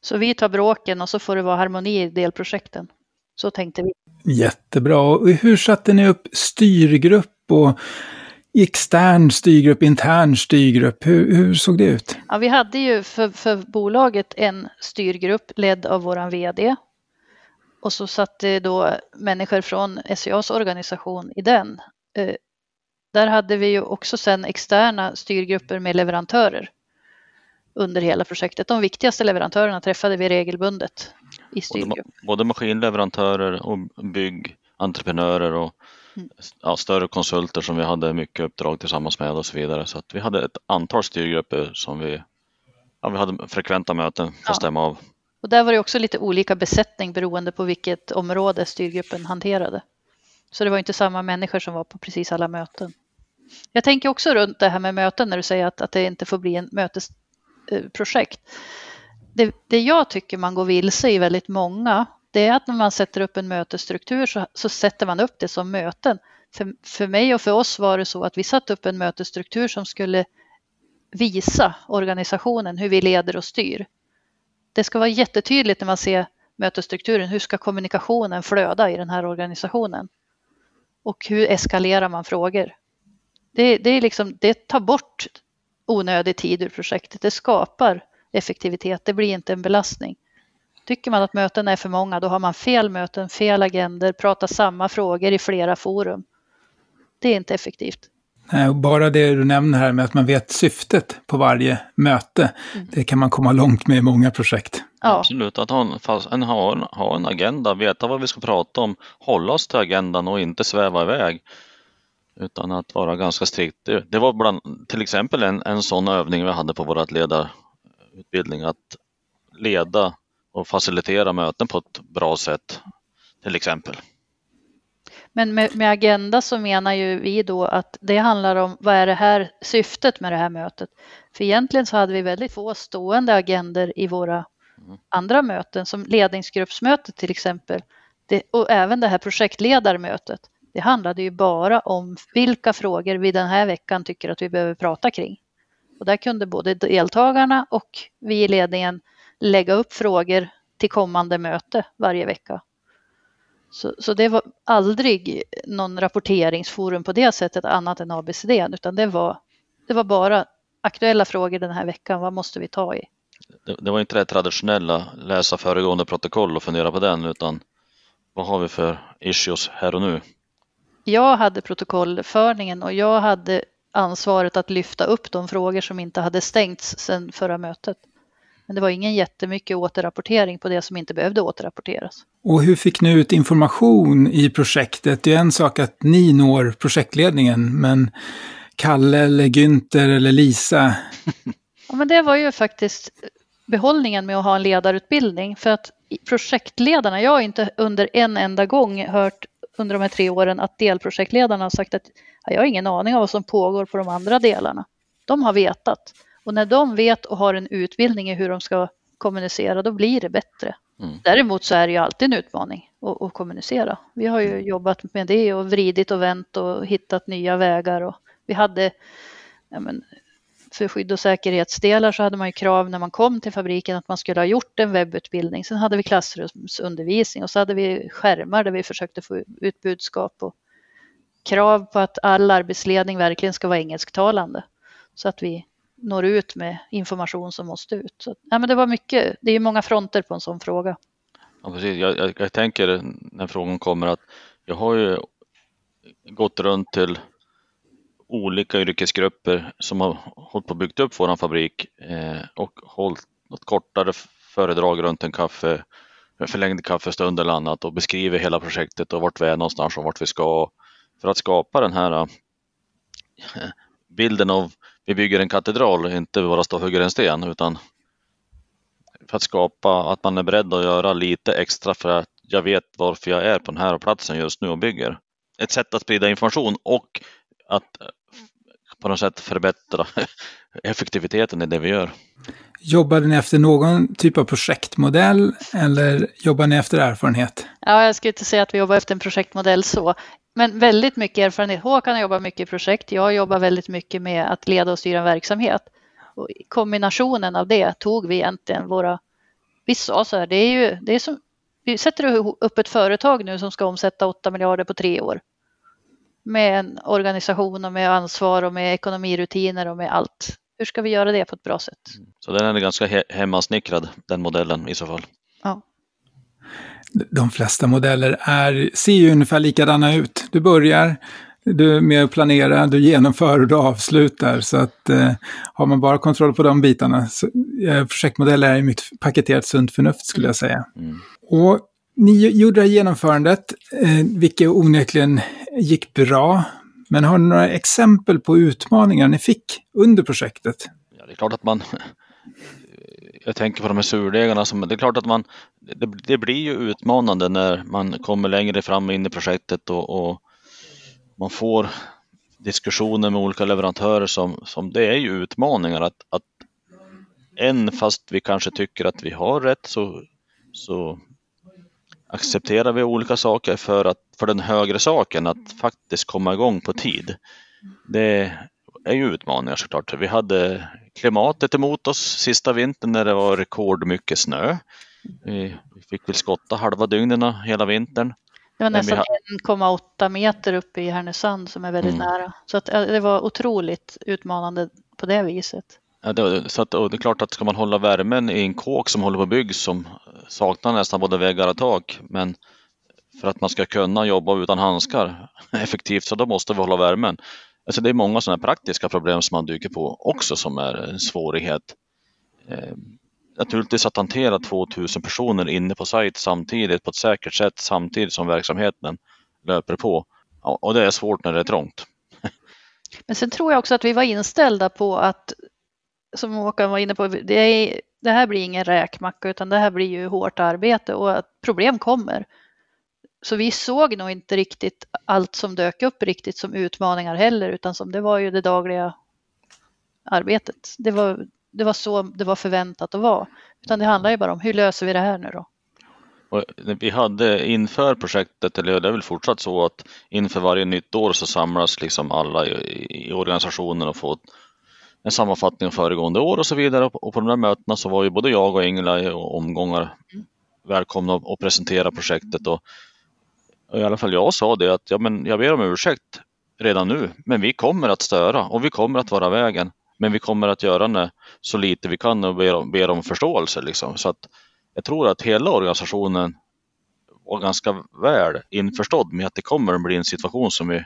Så vi tar bråken och så får det vara harmoni i delprojekten. Så tänkte vi. Jättebra. Och hur satte ni upp styrgrupp och extern styrgrupp, intern styrgrupp? Hur, hur såg det ut? Ja, vi hade ju för, för bolaget en styrgrupp ledd av våran VD. Och så satt det då människor från SCAs organisation i den. Där hade vi ju också sen externa styrgrupper med leverantörer under hela projektet. De viktigaste leverantörerna träffade vi regelbundet i styrgrupp. Både, både maskinleverantörer och byggentreprenörer och Mm. ja, större konsulter som vi hade mycket uppdrag tillsammans med och så vidare. Så vi hade ett antal styrgrupper som vi, ja, vi hade frekventa möten för att ja. stämma av. Och där var det också lite olika besättning beroende på vilket område styrgruppen hanterade. Så det var inte samma människor som var på precis alla möten. Jag tänker också runt det här med möten när du säger att, att det inte får bli en mötesprojekt. Eh, det, det jag tycker man går vilse i väldigt många det är att när man sätter upp en mötesstruktur så, så sätter man upp det som möten. För, för mig och för oss var det så att vi satte upp en mötesstruktur som skulle visa organisationen hur vi leder och styr. Det ska vara jättetydligt när man ser mötesstrukturen. Hur ska kommunikationen flöda i den här organisationen? Och hur eskalerar man frågor? Det, det, är liksom, det tar bort onödig tid ur projektet. Det skapar effektivitet. Det blir inte en belastning. Tycker man att möten är för många, då har man fel möten, fel agender, pratar samma frågor i flera forum. Det är inte effektivt. Nej, bara det du nämner här med att man vet syftet på varje möte, mm. det kan man komma långt med i många projekt. Ja. Absolut, att ha en, ha, en, ha en agenda, veta vad vi ska prata om, hålla oss till agendan och inte sväva iväg. Utan att vara ganska strikt. Det, var bland, till exempel en, en sån övning vi hade på vårt ledarutbildning, att leda och facilitera möten på ett bra sätt, till exempel. Men med, med, agenda så menar ju vi då att det handlar om vad är det här syftet med det här mötet? För egentligen så hade vi väldigt få stående agender i våra mm. andra möten som ledningsgruppsmötet till exempel. Det, och även det här projektledarmötet. Det handlade ju bara om vilka frågor vi den här veckan tycker att vi behöver prata kring. Och där kunde både deltagarna och vi i ledningen lägga upp frågor till kommande möte varje vecka. Så, så det var aldrig någon rapporteringsforum på det sättet annat än ABCD, utan det var, det var bara aktuella frågor den här veckan. Vad måste vi ta i? Det, det var inte det traditionella läsa föregående protokoll och fundera på den, utan vad har vi för issues här och nu? Jag hade protokollförningen och jag hade ansvaret att lyfta upp de frågor som inte hade stängts sedan förra mötet. Men det var ingen jättemycket återrapportering på det som inte behövde återrapporteras. Och hur fick ni ut information i projektet? Det är en sak att ni når projektledningen, men Kalle eller Günther eller Lisa? Ja, men det var ju faktiskt behållningen med att ha en ledarutbildning. För att projektledarna, jag har inte under en enda gång hört under de här tre åren att delprojektledarna har sagt att jag har ingen aning om vad som pågår på de andra delarna. De har vetat. Och när de vet och har en utbildning i hur de ska kommunicera, då blir det bättre. Mm. Däremot så är det ju alltid en utmaning att, att, kommunicera. Vi har ju mm. jobbat med det och vridit och vänt och hittat nya vägar. Och vi hade, men, för skydd och säkerhetsdelar så hade man ju krav när man kom till fabriken att man skulle ha gjort en webbutbildning. Sen hade vi klassrumsundervisning och så hade vi skärmar där vi försökte få ut budskap och krav på att all arbetsledning verkligen ska vara engelsktalande så att vi når ut med information som måste ut. Så, ja, men det var mycket, det är många fronter på en sån fråga. Ja, precis. Jag, jag, jag tänker när frågan kommer att jag har ju gått runt till olika yrkesgrupper som har hållit på och byggt upp vår fabrik eh, och hållit något kortare föredrag runt en kaffe, förlängd kaffestund eller annat och beskriver hela projektet och vart vi är någonstans och vart vi ska för att skapa den här eh, bilden av vi bygger en katedral, inte bara stå och hugger en sten utan för att skapa att man är beredd att göra lite extra för att jag vet varför jag är på den här platsen just nu och bygger. Ett sätt att sprida information och att på något sätt förbättra effektiviteten i det vi gör. Jobbar ni efter någon typ av projektmodell eller jobbar ni efter erfarenhet? Ja, jag skulle inte säga att vi jobbar efter en projektmodell så men väldigt mycket erfarenhet. Håkan jobbar mycket i projekt. Jag jobbar väldigt mycket med att leda och styra en verksamhet. Och kombinationen av det tog vi egentligen våra... Vi sa så här, det är ju det är som, vi sätter upp ett företag nu som ska omsätta 8 miljarder på tre år. Med en organisation och med ansvar och med ekonomirutiner och med allt. Hur ska vi göra det på ett bra sätt? Så den är ganska he hemmasnickrad, den modellen i så fall. Ja de flesta modeller är, ser ju ungefär likadana ut. Du börjar du med att planera, du genomför och du avslutar. Så att eh, har man bara kontroll på de bitarna, så, eh, projektmodeller är mitt paketerat sunt förnuft skulle jag säga. Mm. Och ni gjorde det här genomförandet, eh, vilket onekligen gick bra. Men har ni några exempel på utmaningar ni fick under projektet? Ja, det är klart att man jag tänker på de här surdegarna, som, det är klart att man, det, det, blir ju utmanande när man kommer längre fram in i projektet och, och man får diskussioner med olika leverantörer som, som det är ju utmaningar att, att än fast vi kanske tycker att vi har rätt så, så accepterar vi olika saker för, att, för den högre saken, att faktiskt komma igång på tid. Det är ju utmaningar såklart. Vi hade klimatet emot oss sista vintern när det var rekordmycket snö. Vi fick väl skotta halva dygnen hela vintern. Det var nästan ha... 1,8 meter uppe i Härnösand som är väldigt mm. nära. Så att, det var otroligt utmanande på det viset. Ja, det, så att, och det är klart att ska man hålla värmen i en kåk som håller på att byggas som saknar nästan både väggar och tak, men för att man ska kunna jobba utan handskar effektivt så då måste vi hålla värmen. Alltså det är många sådana praktiska problem som man dyker på också som är en svårighet. Eh, naturligtvis att hantera 2000 personer inne på sajt samtidigt på ett säkert sätt samtidigt som verksamheten löper på. Ja, och det är svårt när det är trångt. Men sen tror jag också att vi var inställda på att, som Håkan var inne på, det, är, det här blir ingen räkmacka utan det här blir ju hårt arbete och att problem kommer. Så vi såg nog inte riktigt allt som dök upp riktigt som utmaningar heller utan som det var ju det dagliga arbetet. Det var, det var så det var förväntat att vara. Utan det handlar ju bara om hur löser vi det här nu då? Och vi hade inför projektet, eller det är väl fortsatt så att inför varje nytt år så samlas liksom alla i, i organisationen och får en sammanfattning av föregående år och så vidare. Och på de där mötena så var ju både jag och Ingela i omgångar mm. välkomna att presentera projektet. Och, och I alla fall jag sa det att ja, men jag ber om ursäkt redan nu, men vi kommer att störa och vi kommer att vara vägen. Men vi kommer att göra det så lite vi kan och ber om, ber om förståelse. Liksom. Så att jag tror att hela organisationen var ganska väl införstådd med att det kommer att bli en situation som vi,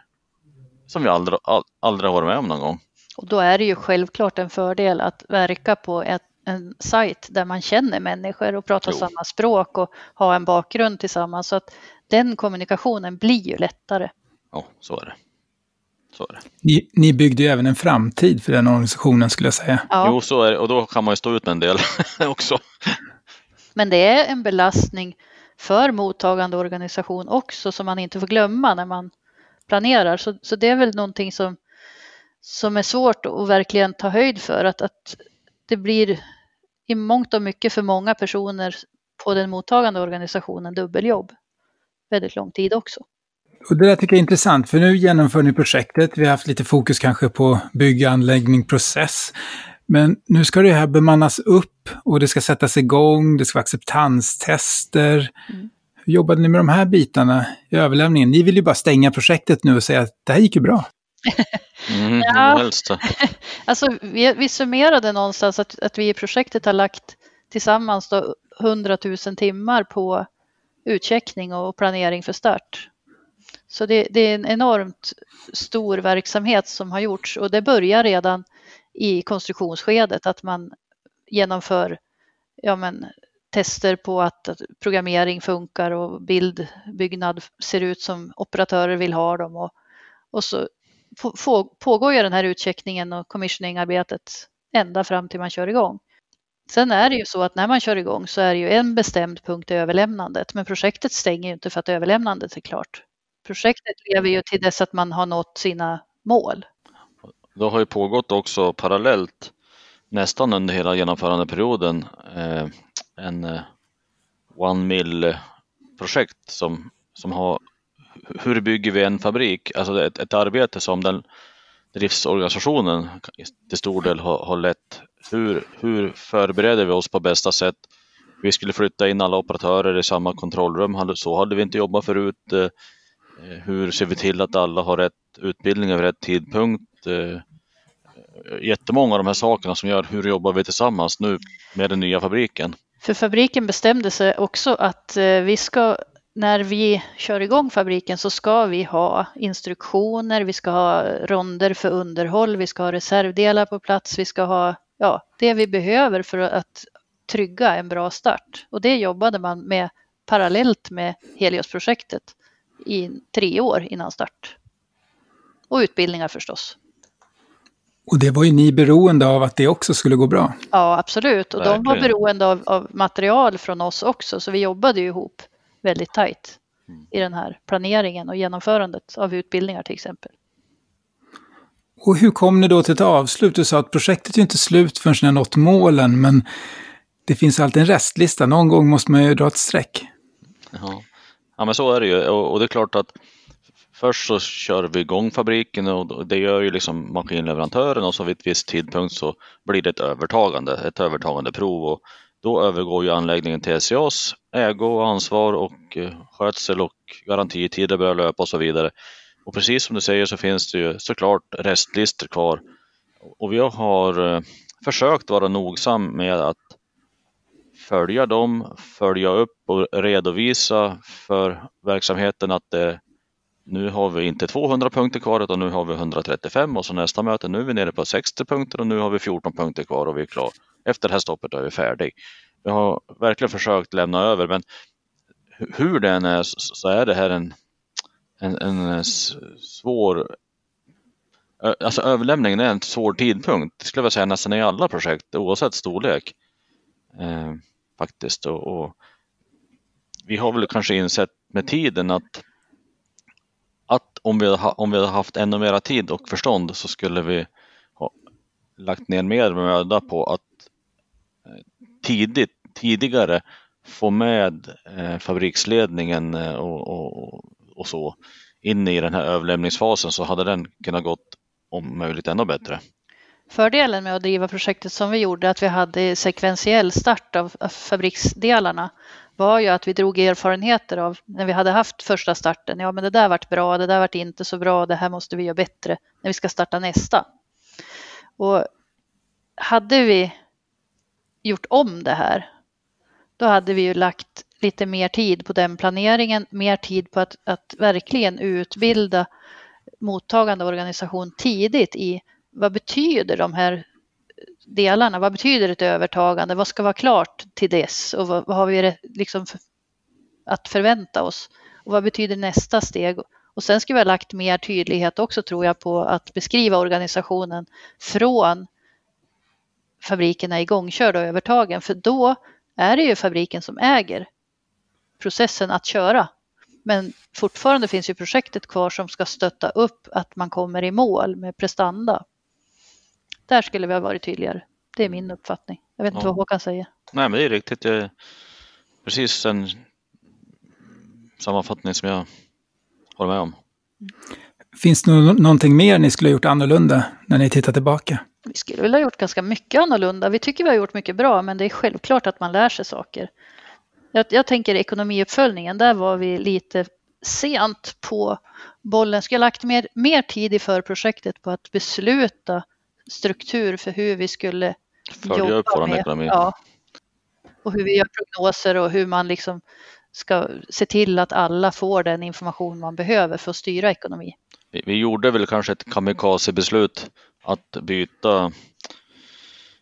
som vi aldrig, aldrig har varit med om någon gång. Och då är det ju självklart en fördel att verka på ett, en sajt där man känner människor och pratar jo. samma språk och har en bakgrund tillsammans. Så att den kommunikationen blir ju lättare. Ja, så är det. Så är det. Ni, ni byggde ju även en framtid för den organisationen skulle jag säga. Ja. Jo, så är det. Och då kan man ju stå ut med en del också. Men det är en belastning för mottagande organisation också som man inte får glömma när man planerar. Så, så det är väl någonting som, som är svårt att verkligen ta höjd för. Att, att det blir i mångt och mycket för många personer på den mottagande organisationen dubbeljobb. Väldigt lång tid också. Och det där tycker jag är intressant, för nu genomför ni projektet. Vi har haft lite fokus kanske på bygg, anläggning, process. Men nu ska det här bemannas upp och det ska sättas igång, det ska vara acceptanstester. Mm. Hur jobbade ni med de här bitarna i överlämningen? Ni vill ju bara stänga projektet nu och säga att det här gick ju bra. Mm, ja. alltså, vi, vi summerade någonstans att, att vi i projektet har lagt tillsammans då 100 000 timmar på utcheckning och planering för start. Så det, det, är en enormt stor verksamhet som har gjorts och det börjar redan i konstruktionsskedet att man genomför ja, men, tester på att, att programmering funkar och bildbyggnad ser ut som operatörer vill ha dem. Och, och så pågår ju den här utcheckningen och commissioningarbetet ända fram till man kör igång. Sen är det ju så att när man kör igång så är det ju en bestämd punkt i överlämnandet, men projektet stänger ju inte för att överlämnandet är klart. Projektet lever ju till dess att man har nått sina mål. Det har ju pågått också parallellt nästan under hela genomförandeperioden eh, en eh, One Mill projekt som, som har hur bygger vi en fabrik? Alltså ett, ett arbete som den driftsorganisationen till stor del har, har lett. Hur, hur förbereder vi oss på bästa sätt? Vi skulle flytta in alla operatörer i samma kontrollrum, så hade vi inte jobbat förut. Eh, hur ser vi till att alla har rätt utbildning vid rätt tidpunkt? Eh, jättemånga av de här sakerna som gör hur jobbar vi tillsammans nu med den nya fabriken. För fabriken bestämde sig också att eh, vi ska, när vi kör igång fabriken så ska vi ha instruktioner, vi ska ha ronder för underhåll, vi ska ha reservdelar på plats, vi ska ha ja, det vi behöver för att trygga en bra start. Och det jobbade man med parallellt med Heliosprojektet i tre år innan start. Och utbildningar förstås. Och det var ju ni beroende av att det också skulle gå bra. Ja, absolut. Och Verkligen. de var beroende av, av, material från oss också, så vi jobbade ju ihop väldigt tajt mm. i den här planeringen och genomförandet av utbildningar till exempel. Och hur kom ni då till ett avslut? Du sa att projektet är inte slut förrän ni har nått målen, men det finns alltid en restlista. Någon gång måste man ju dra ett streck. Ja. Ja men så är det ju och, och det är klart att först så kör vi igång fabriken och det gör ju liksom maskinleverantören och så vid ett visst tidpunkt så blir det ett övertagande, ett övertagande prov och då övergår ju anläggningen till SCAs ägo, ansvar och eh, skötsel och garantitider börjar löpa och så vidare. Och precis som du säger så finns det ju såklart restlistor kvar och vi har eh, försökt vara nogsam med att följa dem, följa upp och redovisa för verksamheten att det, nu har vi inte 200 punkter kvar utan nu har vi 135 och så nästa möte nu är vi nere på 60 punkter och nu har vi 14 punkter kvar och vi är klara. Efter det här stoppet är vi färdig. Vi har verkligen försökt lämna över men hur det än är så är det här en, en, en svår Alltså överlämningen är en svår tidpunkt, det skulle jag säga nästan i alla projekt oavsett storlek. Eh, faktiskt. Och, och, vi har väl kanske insett med tiden att, att om, vi, om vi hade haft ännu mera tid och förstånd så skulle vi ha lagt ner mer möda på att tidigt, tidigare få med eh, fabriksledningen eh, och, och, och, så in i den här överlämningsfasen så hade den kunnat gått om möjligt ännu bättre. Fördelen med att driva projektet som vi gjorde, att vi hade sekventiell start av fabriksdelarna, var ju att vi drog erfarenheter av när vi hade haft första starten. Ja, men det där vart bra, det där vart inte så bra, det här måste vi göra bättre när vi ska starta nästa. Och hade vi gjort om det här, då hade vi ju lagt lite mer tid på den planeringen, mer tid på att, att verkligen utbilda mottagande organisation tidigt i vad betyder de här delarna? Vad betyder ett övertagande? Vad ska vara klart till dess och vad, vad har vi liksom för, att förvänta oss? Och vad betyder nästa steg? Och sen ska vi ha lagt mer tydlighet också tror jag på att beskriva organisationen från fabriken är igångkörd och övertagen för då är det ju fabriken som äger processen att köra. Men fortfarande finns ju projektet kvar som ska stötta upp att man kommer i mål med prestanda. Där skulle vi ha varit tydligare. Det är min uppfattning. Jag vet inte ja. vad Håkan säger. Nej, men det är riktigt. Det är precis en sammanfattning som jag håller med om. Finns det någonting mer ni skulle ha gjort annorlunda när ni tittar tillbaka? Vi skulle väl ha gjort ganska mycket annorlunda. Vi tycker vi har gjort mycket bra, men det är självklart att man lär sig saker. Jag, jag tänker ekonomiuppföljningen, där var vi lite sent på bollen. Skulle ha lagt mer, mer tid i förprojektet på att besluta struktur för hur vi skulle Följa jobba upp vår med, ekonomi. Ja, och hur vi gör prognoser och hur man liksom ska se till att alla får den information man behöver för att styra ekonomi. Vi, vi gjorde väl kanske ett kamikaze-beslut att byta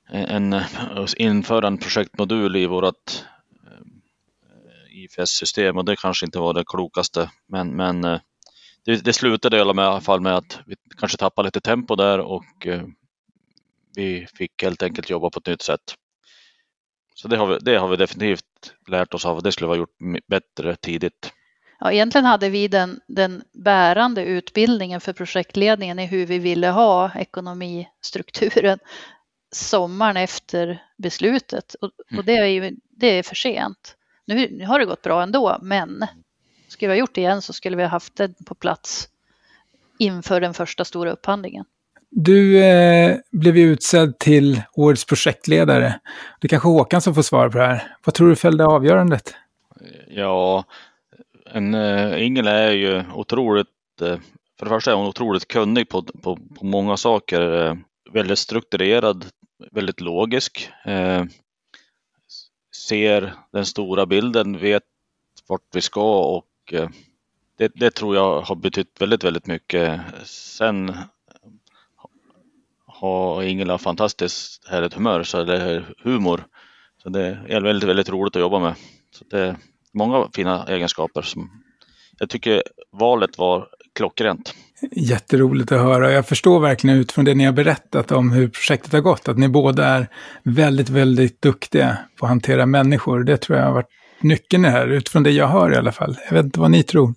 en, införa en projektmodul i vårt eh, IFS-system och det kanske inte var det klokaste men, men eh, det, det slutade i alla fall med att vi kanske tappade lite tempo där och eh, vi fick helt enkelt jobba på ett nytt sätt. Så det har vi, det har vi definitivt lärt oss av och det skulle vi ha gjort bättre tidigt. Ja, egentligen hade vi den, den bärande utbildningen för projektledningen i hur vi ville ha ekonomistrukturen sommaren efter beslutet och, och mm. det, är ju, det är för sent. Nu, nu har det gått bra ändå, men skulle vi ha gjort det igen så skulle vi ha haft den på plats inför den första stora upphandlingen. Du eh, blev ju utsedd till årets projektledare. Det är kanske Håkan som får svara på det här. Vad tror du fällde avgörandet? Ja, en, äh, Ingela är ju otroligt, eh, för det första är hon otroligt kunnig på, på, på många saker. Eh, väldigt strukturerad, väldigt logisk. ser den stora bilden, vet vart vi ska och det, det, tror jag har betytt väldigt, väldigt mycket. Sen har Ingela fantastiskt härligt humör, så det är humor. Så det är väldigt, väldigt roligt att jobba med. Så det många fina egenskaper som jag tycker valet var klockrent. Jätteroligt att höra. Jag förstår verkligen utifrån det ni har berättat om hur projektet har gått, att ni båda är väldigt, väldigt duktiga på att hantera människor. Det tror jag har varit nyckeln här, utifrån det jag hör i alla fall. Jag vet inte vad ni tror.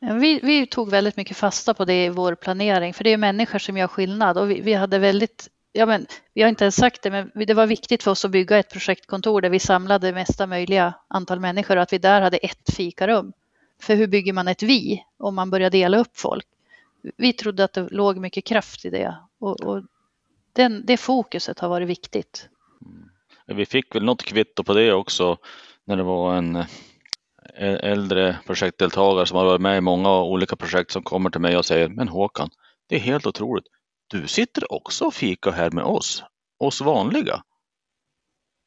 Vi, vi, tog väldigt mycket fasta på det i vår planering, för det är människor som gör skillnad och vi, vi, hade väldigt, ja men vi har inte ens sagt det, men det var viktigt för oss att bygga ett projektkontor där vi samlade mesta möjliga antal människor och att vi där hade ett fikarum. För hur bygger man ett vi om man börjar dela upp folk? Vi trodde att det låg mycket kraft i det och, och den, det fokuset har varit viktigt. Mm. Vi fick väl något kvitto på det också när det var en äldre projektdeltagare som har varit med i många olika projekt som kommer till mig och säger Men Håkan, det är helt otroligt. Du sitter också och fikar här med oss, oss vanliga.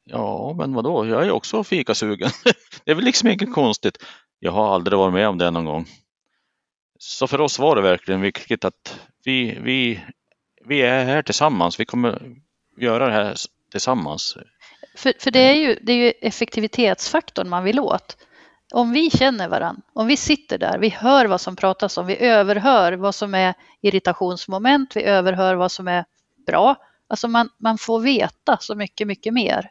Ja, men vadå, jag är också fikasugen. det är väl liksom inget konstigt. Jag har aldrig varit med om det någon gång. Så för oss var det verkligen viktigt att vi, vi, vi är här tillsammans. Vi kommer göra det här tillsammans. För, för det, är ju, det är ju effektivitetsfaktorn man vill åt. Om vi känner varandra, om vi sitter där, vi hör vad som pratas om, vi överhör vad som är irritationsmoment, vi överhör vad som är bra. Alltså man, man får veta så mycket, mycket mer.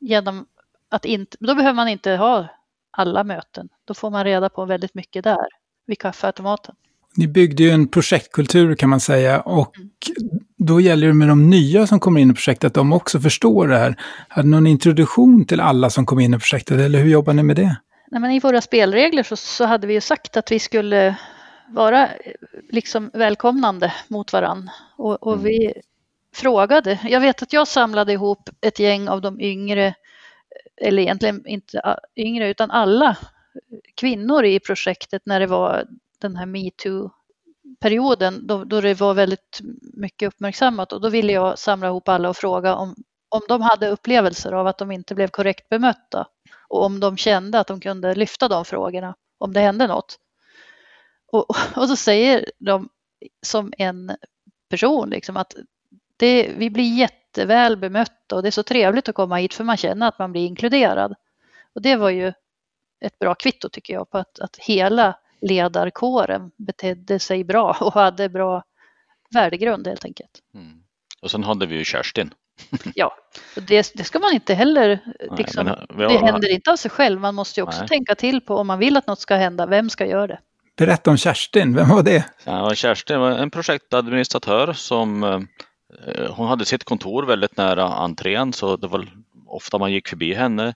Genom att inte, då behöver man inte ha alla möten. Då får man reda på väldigt mycket där vid kaffeautomaten. Ni byggde ju en projektkultur kan man säga och då gäller det med de nya som kommer in i projektet att de också förstår det här. Hade någon introduktion till alla som kom in i projektet eller hur jobbar ni med det? Nej, men I våra spelregler så, så hade vi ju sagt att vi skulle vara liksom välkomnande mot varann. Och, och vi frågade. Jag vet att jag samlade ihop ett gäng av de yngre, eller egentligen inte yngre utan alla kvinnor i projektet när det var den här perioden då, då det var väldigt mycket uppmärksammat och då ville jag samla ihop alla och fråga om, om de hade upplevelser av att de inte blev korrekt bemötta och om de kände att de kunde lyfta de frågorna om det hände något. Och, och så säger de som en person liksom att det, vi blir jätteväl bemötta och det är så trevligt att komma hit för man känner att man blir inkluderad. Och det var ju ett bra kvitto tycker jag på att, att hela ledarkåren betedde sig bra och hade bra värdegrund helt enkelt. Mm. Och sen hade vi ju Kerstin. ja, det, det, ska man inte heller, liksom, Nej, har, det händer inte av sig själv. Man måste ju också Nej. tänka till på om man vill att något ska hända, vem ska göra det? Berätta om Kerstin, vem var det? Ja, Kerstin var en projektadministratör som eh, hon hade sitt kontor väldigt nära entrén så det var ofta man gick förbi henne.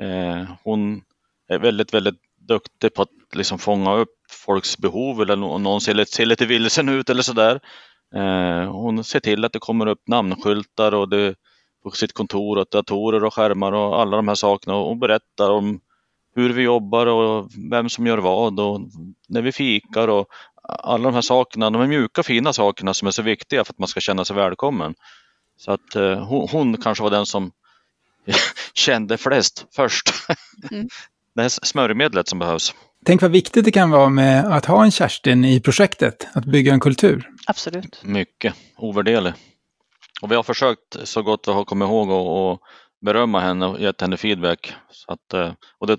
Eh, hon är väldigt, väldigt duktig på att liksom fånga upp folks behov eller någon ser lite, ser lite vilsen ut eller sådär. Eh, hon ser till att det kommer upp namnskyltar och det på sitt kontor och datorer och skärmar och alla de här sakerna och berättar om hur vi jobbar och vem som gör vad och när vi fikar och alla de här sakerna, de här mjuka fina sakerna som är så viktiga för att man ska känna sig välkommen. Så att eh, hon, hon, kanske var den som kände flest först. Mm det här smörjmedlet som behövs. Tänk vad viktigt det kan vara med att ha en Kerstin i projektet, att bygga en kultur. Absolut. Mycket, ovärderlig. Och vi har försökt så gott vi har kommit ihåg att berömma henne och gett henne feedback. Så att, eh, och det,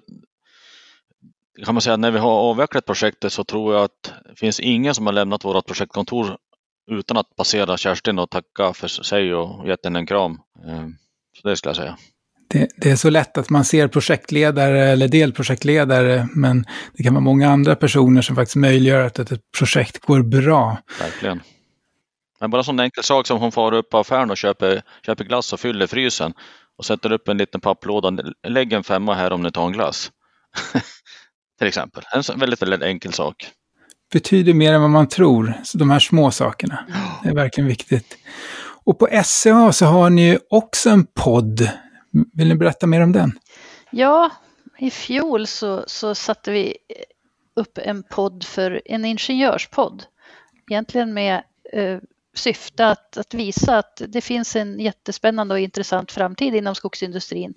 kan man säga när vi har avvecklat projektet så tror jag att det finns ingen som har lämnat vårt projektkontor utan att passera Kerstin och tacka för sig och gett henne en kram. Eh, så det skulle jag säga. Det, det, är så lätt att man ser projektledare eller delprojektledare, men det kan vara många andra personer som faktiskt möjliggör att ett projekt går bra. Verkligen. Men bara sån enkel sak som hon far upp på affären och köper, köper glass och fyller frysen och sätter upp en liten papplåda. Lägg en femma här om ni tar en glass. Till exempel. En väldigt, väldigt enkel sak. Betyder mer än vad man tror, så de här små sakerna. Det är verkligen viktigt. Och på SCA så har ni ju också en podd. Vill ni berätta mer om den? Ja, i fjol så, så satte vi upp en podd för en ingenjörspodd. Egentligen med eh, syfte att, att visa att det finns en jättespännande och intressant framtid inom skogsindustrin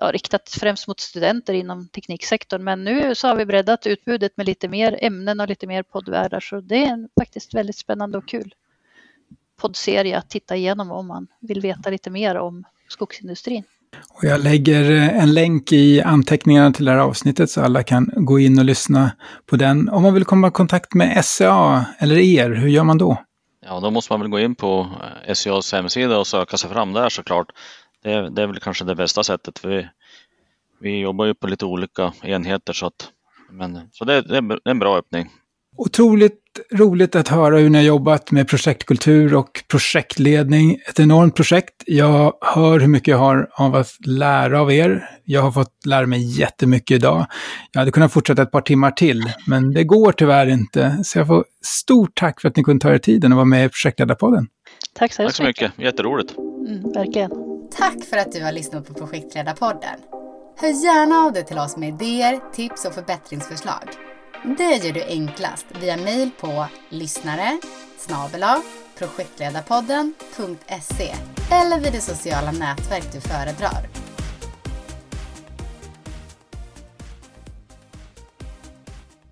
ja, riktat främst mot studenter inom tekniksektorn. Men nu så har vi breddat utbudet med lite mer ämnen och lite mer poddvärdar. Så det är en faktiskt väldigt spännande och kul poddserie att titta igenom om man vill veta lite mer om skogsindustrin. Och jag lägger en länk i anteckningarna till det här avsnittet så alla kan gå in och lyssna på den. Om man vill komma i kontakt med SCA eller er, hur gör man då? Ja, då måste man väl gå in på SCAs hemsida och söka sig fram där såklart det är, det är väl kanske det bästa sättet. För vi, vi jobbar ju på lite olika enheter så att men, så det, det är en bra öppning. Otroligt roligt att höra hur ni har jobbat med projektkultur och projektledning. Ett enormt projekt. Jag hör hur mycket jag har av att lära av er. Jag har fått lära mig jättemycket idag. Jag hade kunnat fortsätta ett par timmar till, men det går tyvärr inte. Så jag får stort tack för att ni kunde ta er tiden och vara med i Projektledarpodden. Tack så, Tack så mycket, jätteroligt. Mm, verkligen. Tack för att du har lyssnat på Projektledarpodden. Hör gärna av dig till oss med idéer, tips och förbättringsförslag. Det gör du enklast via mejl på lyssnare snabel-a projektledarpodden.se eller vid det sociala nätverk du föredrar.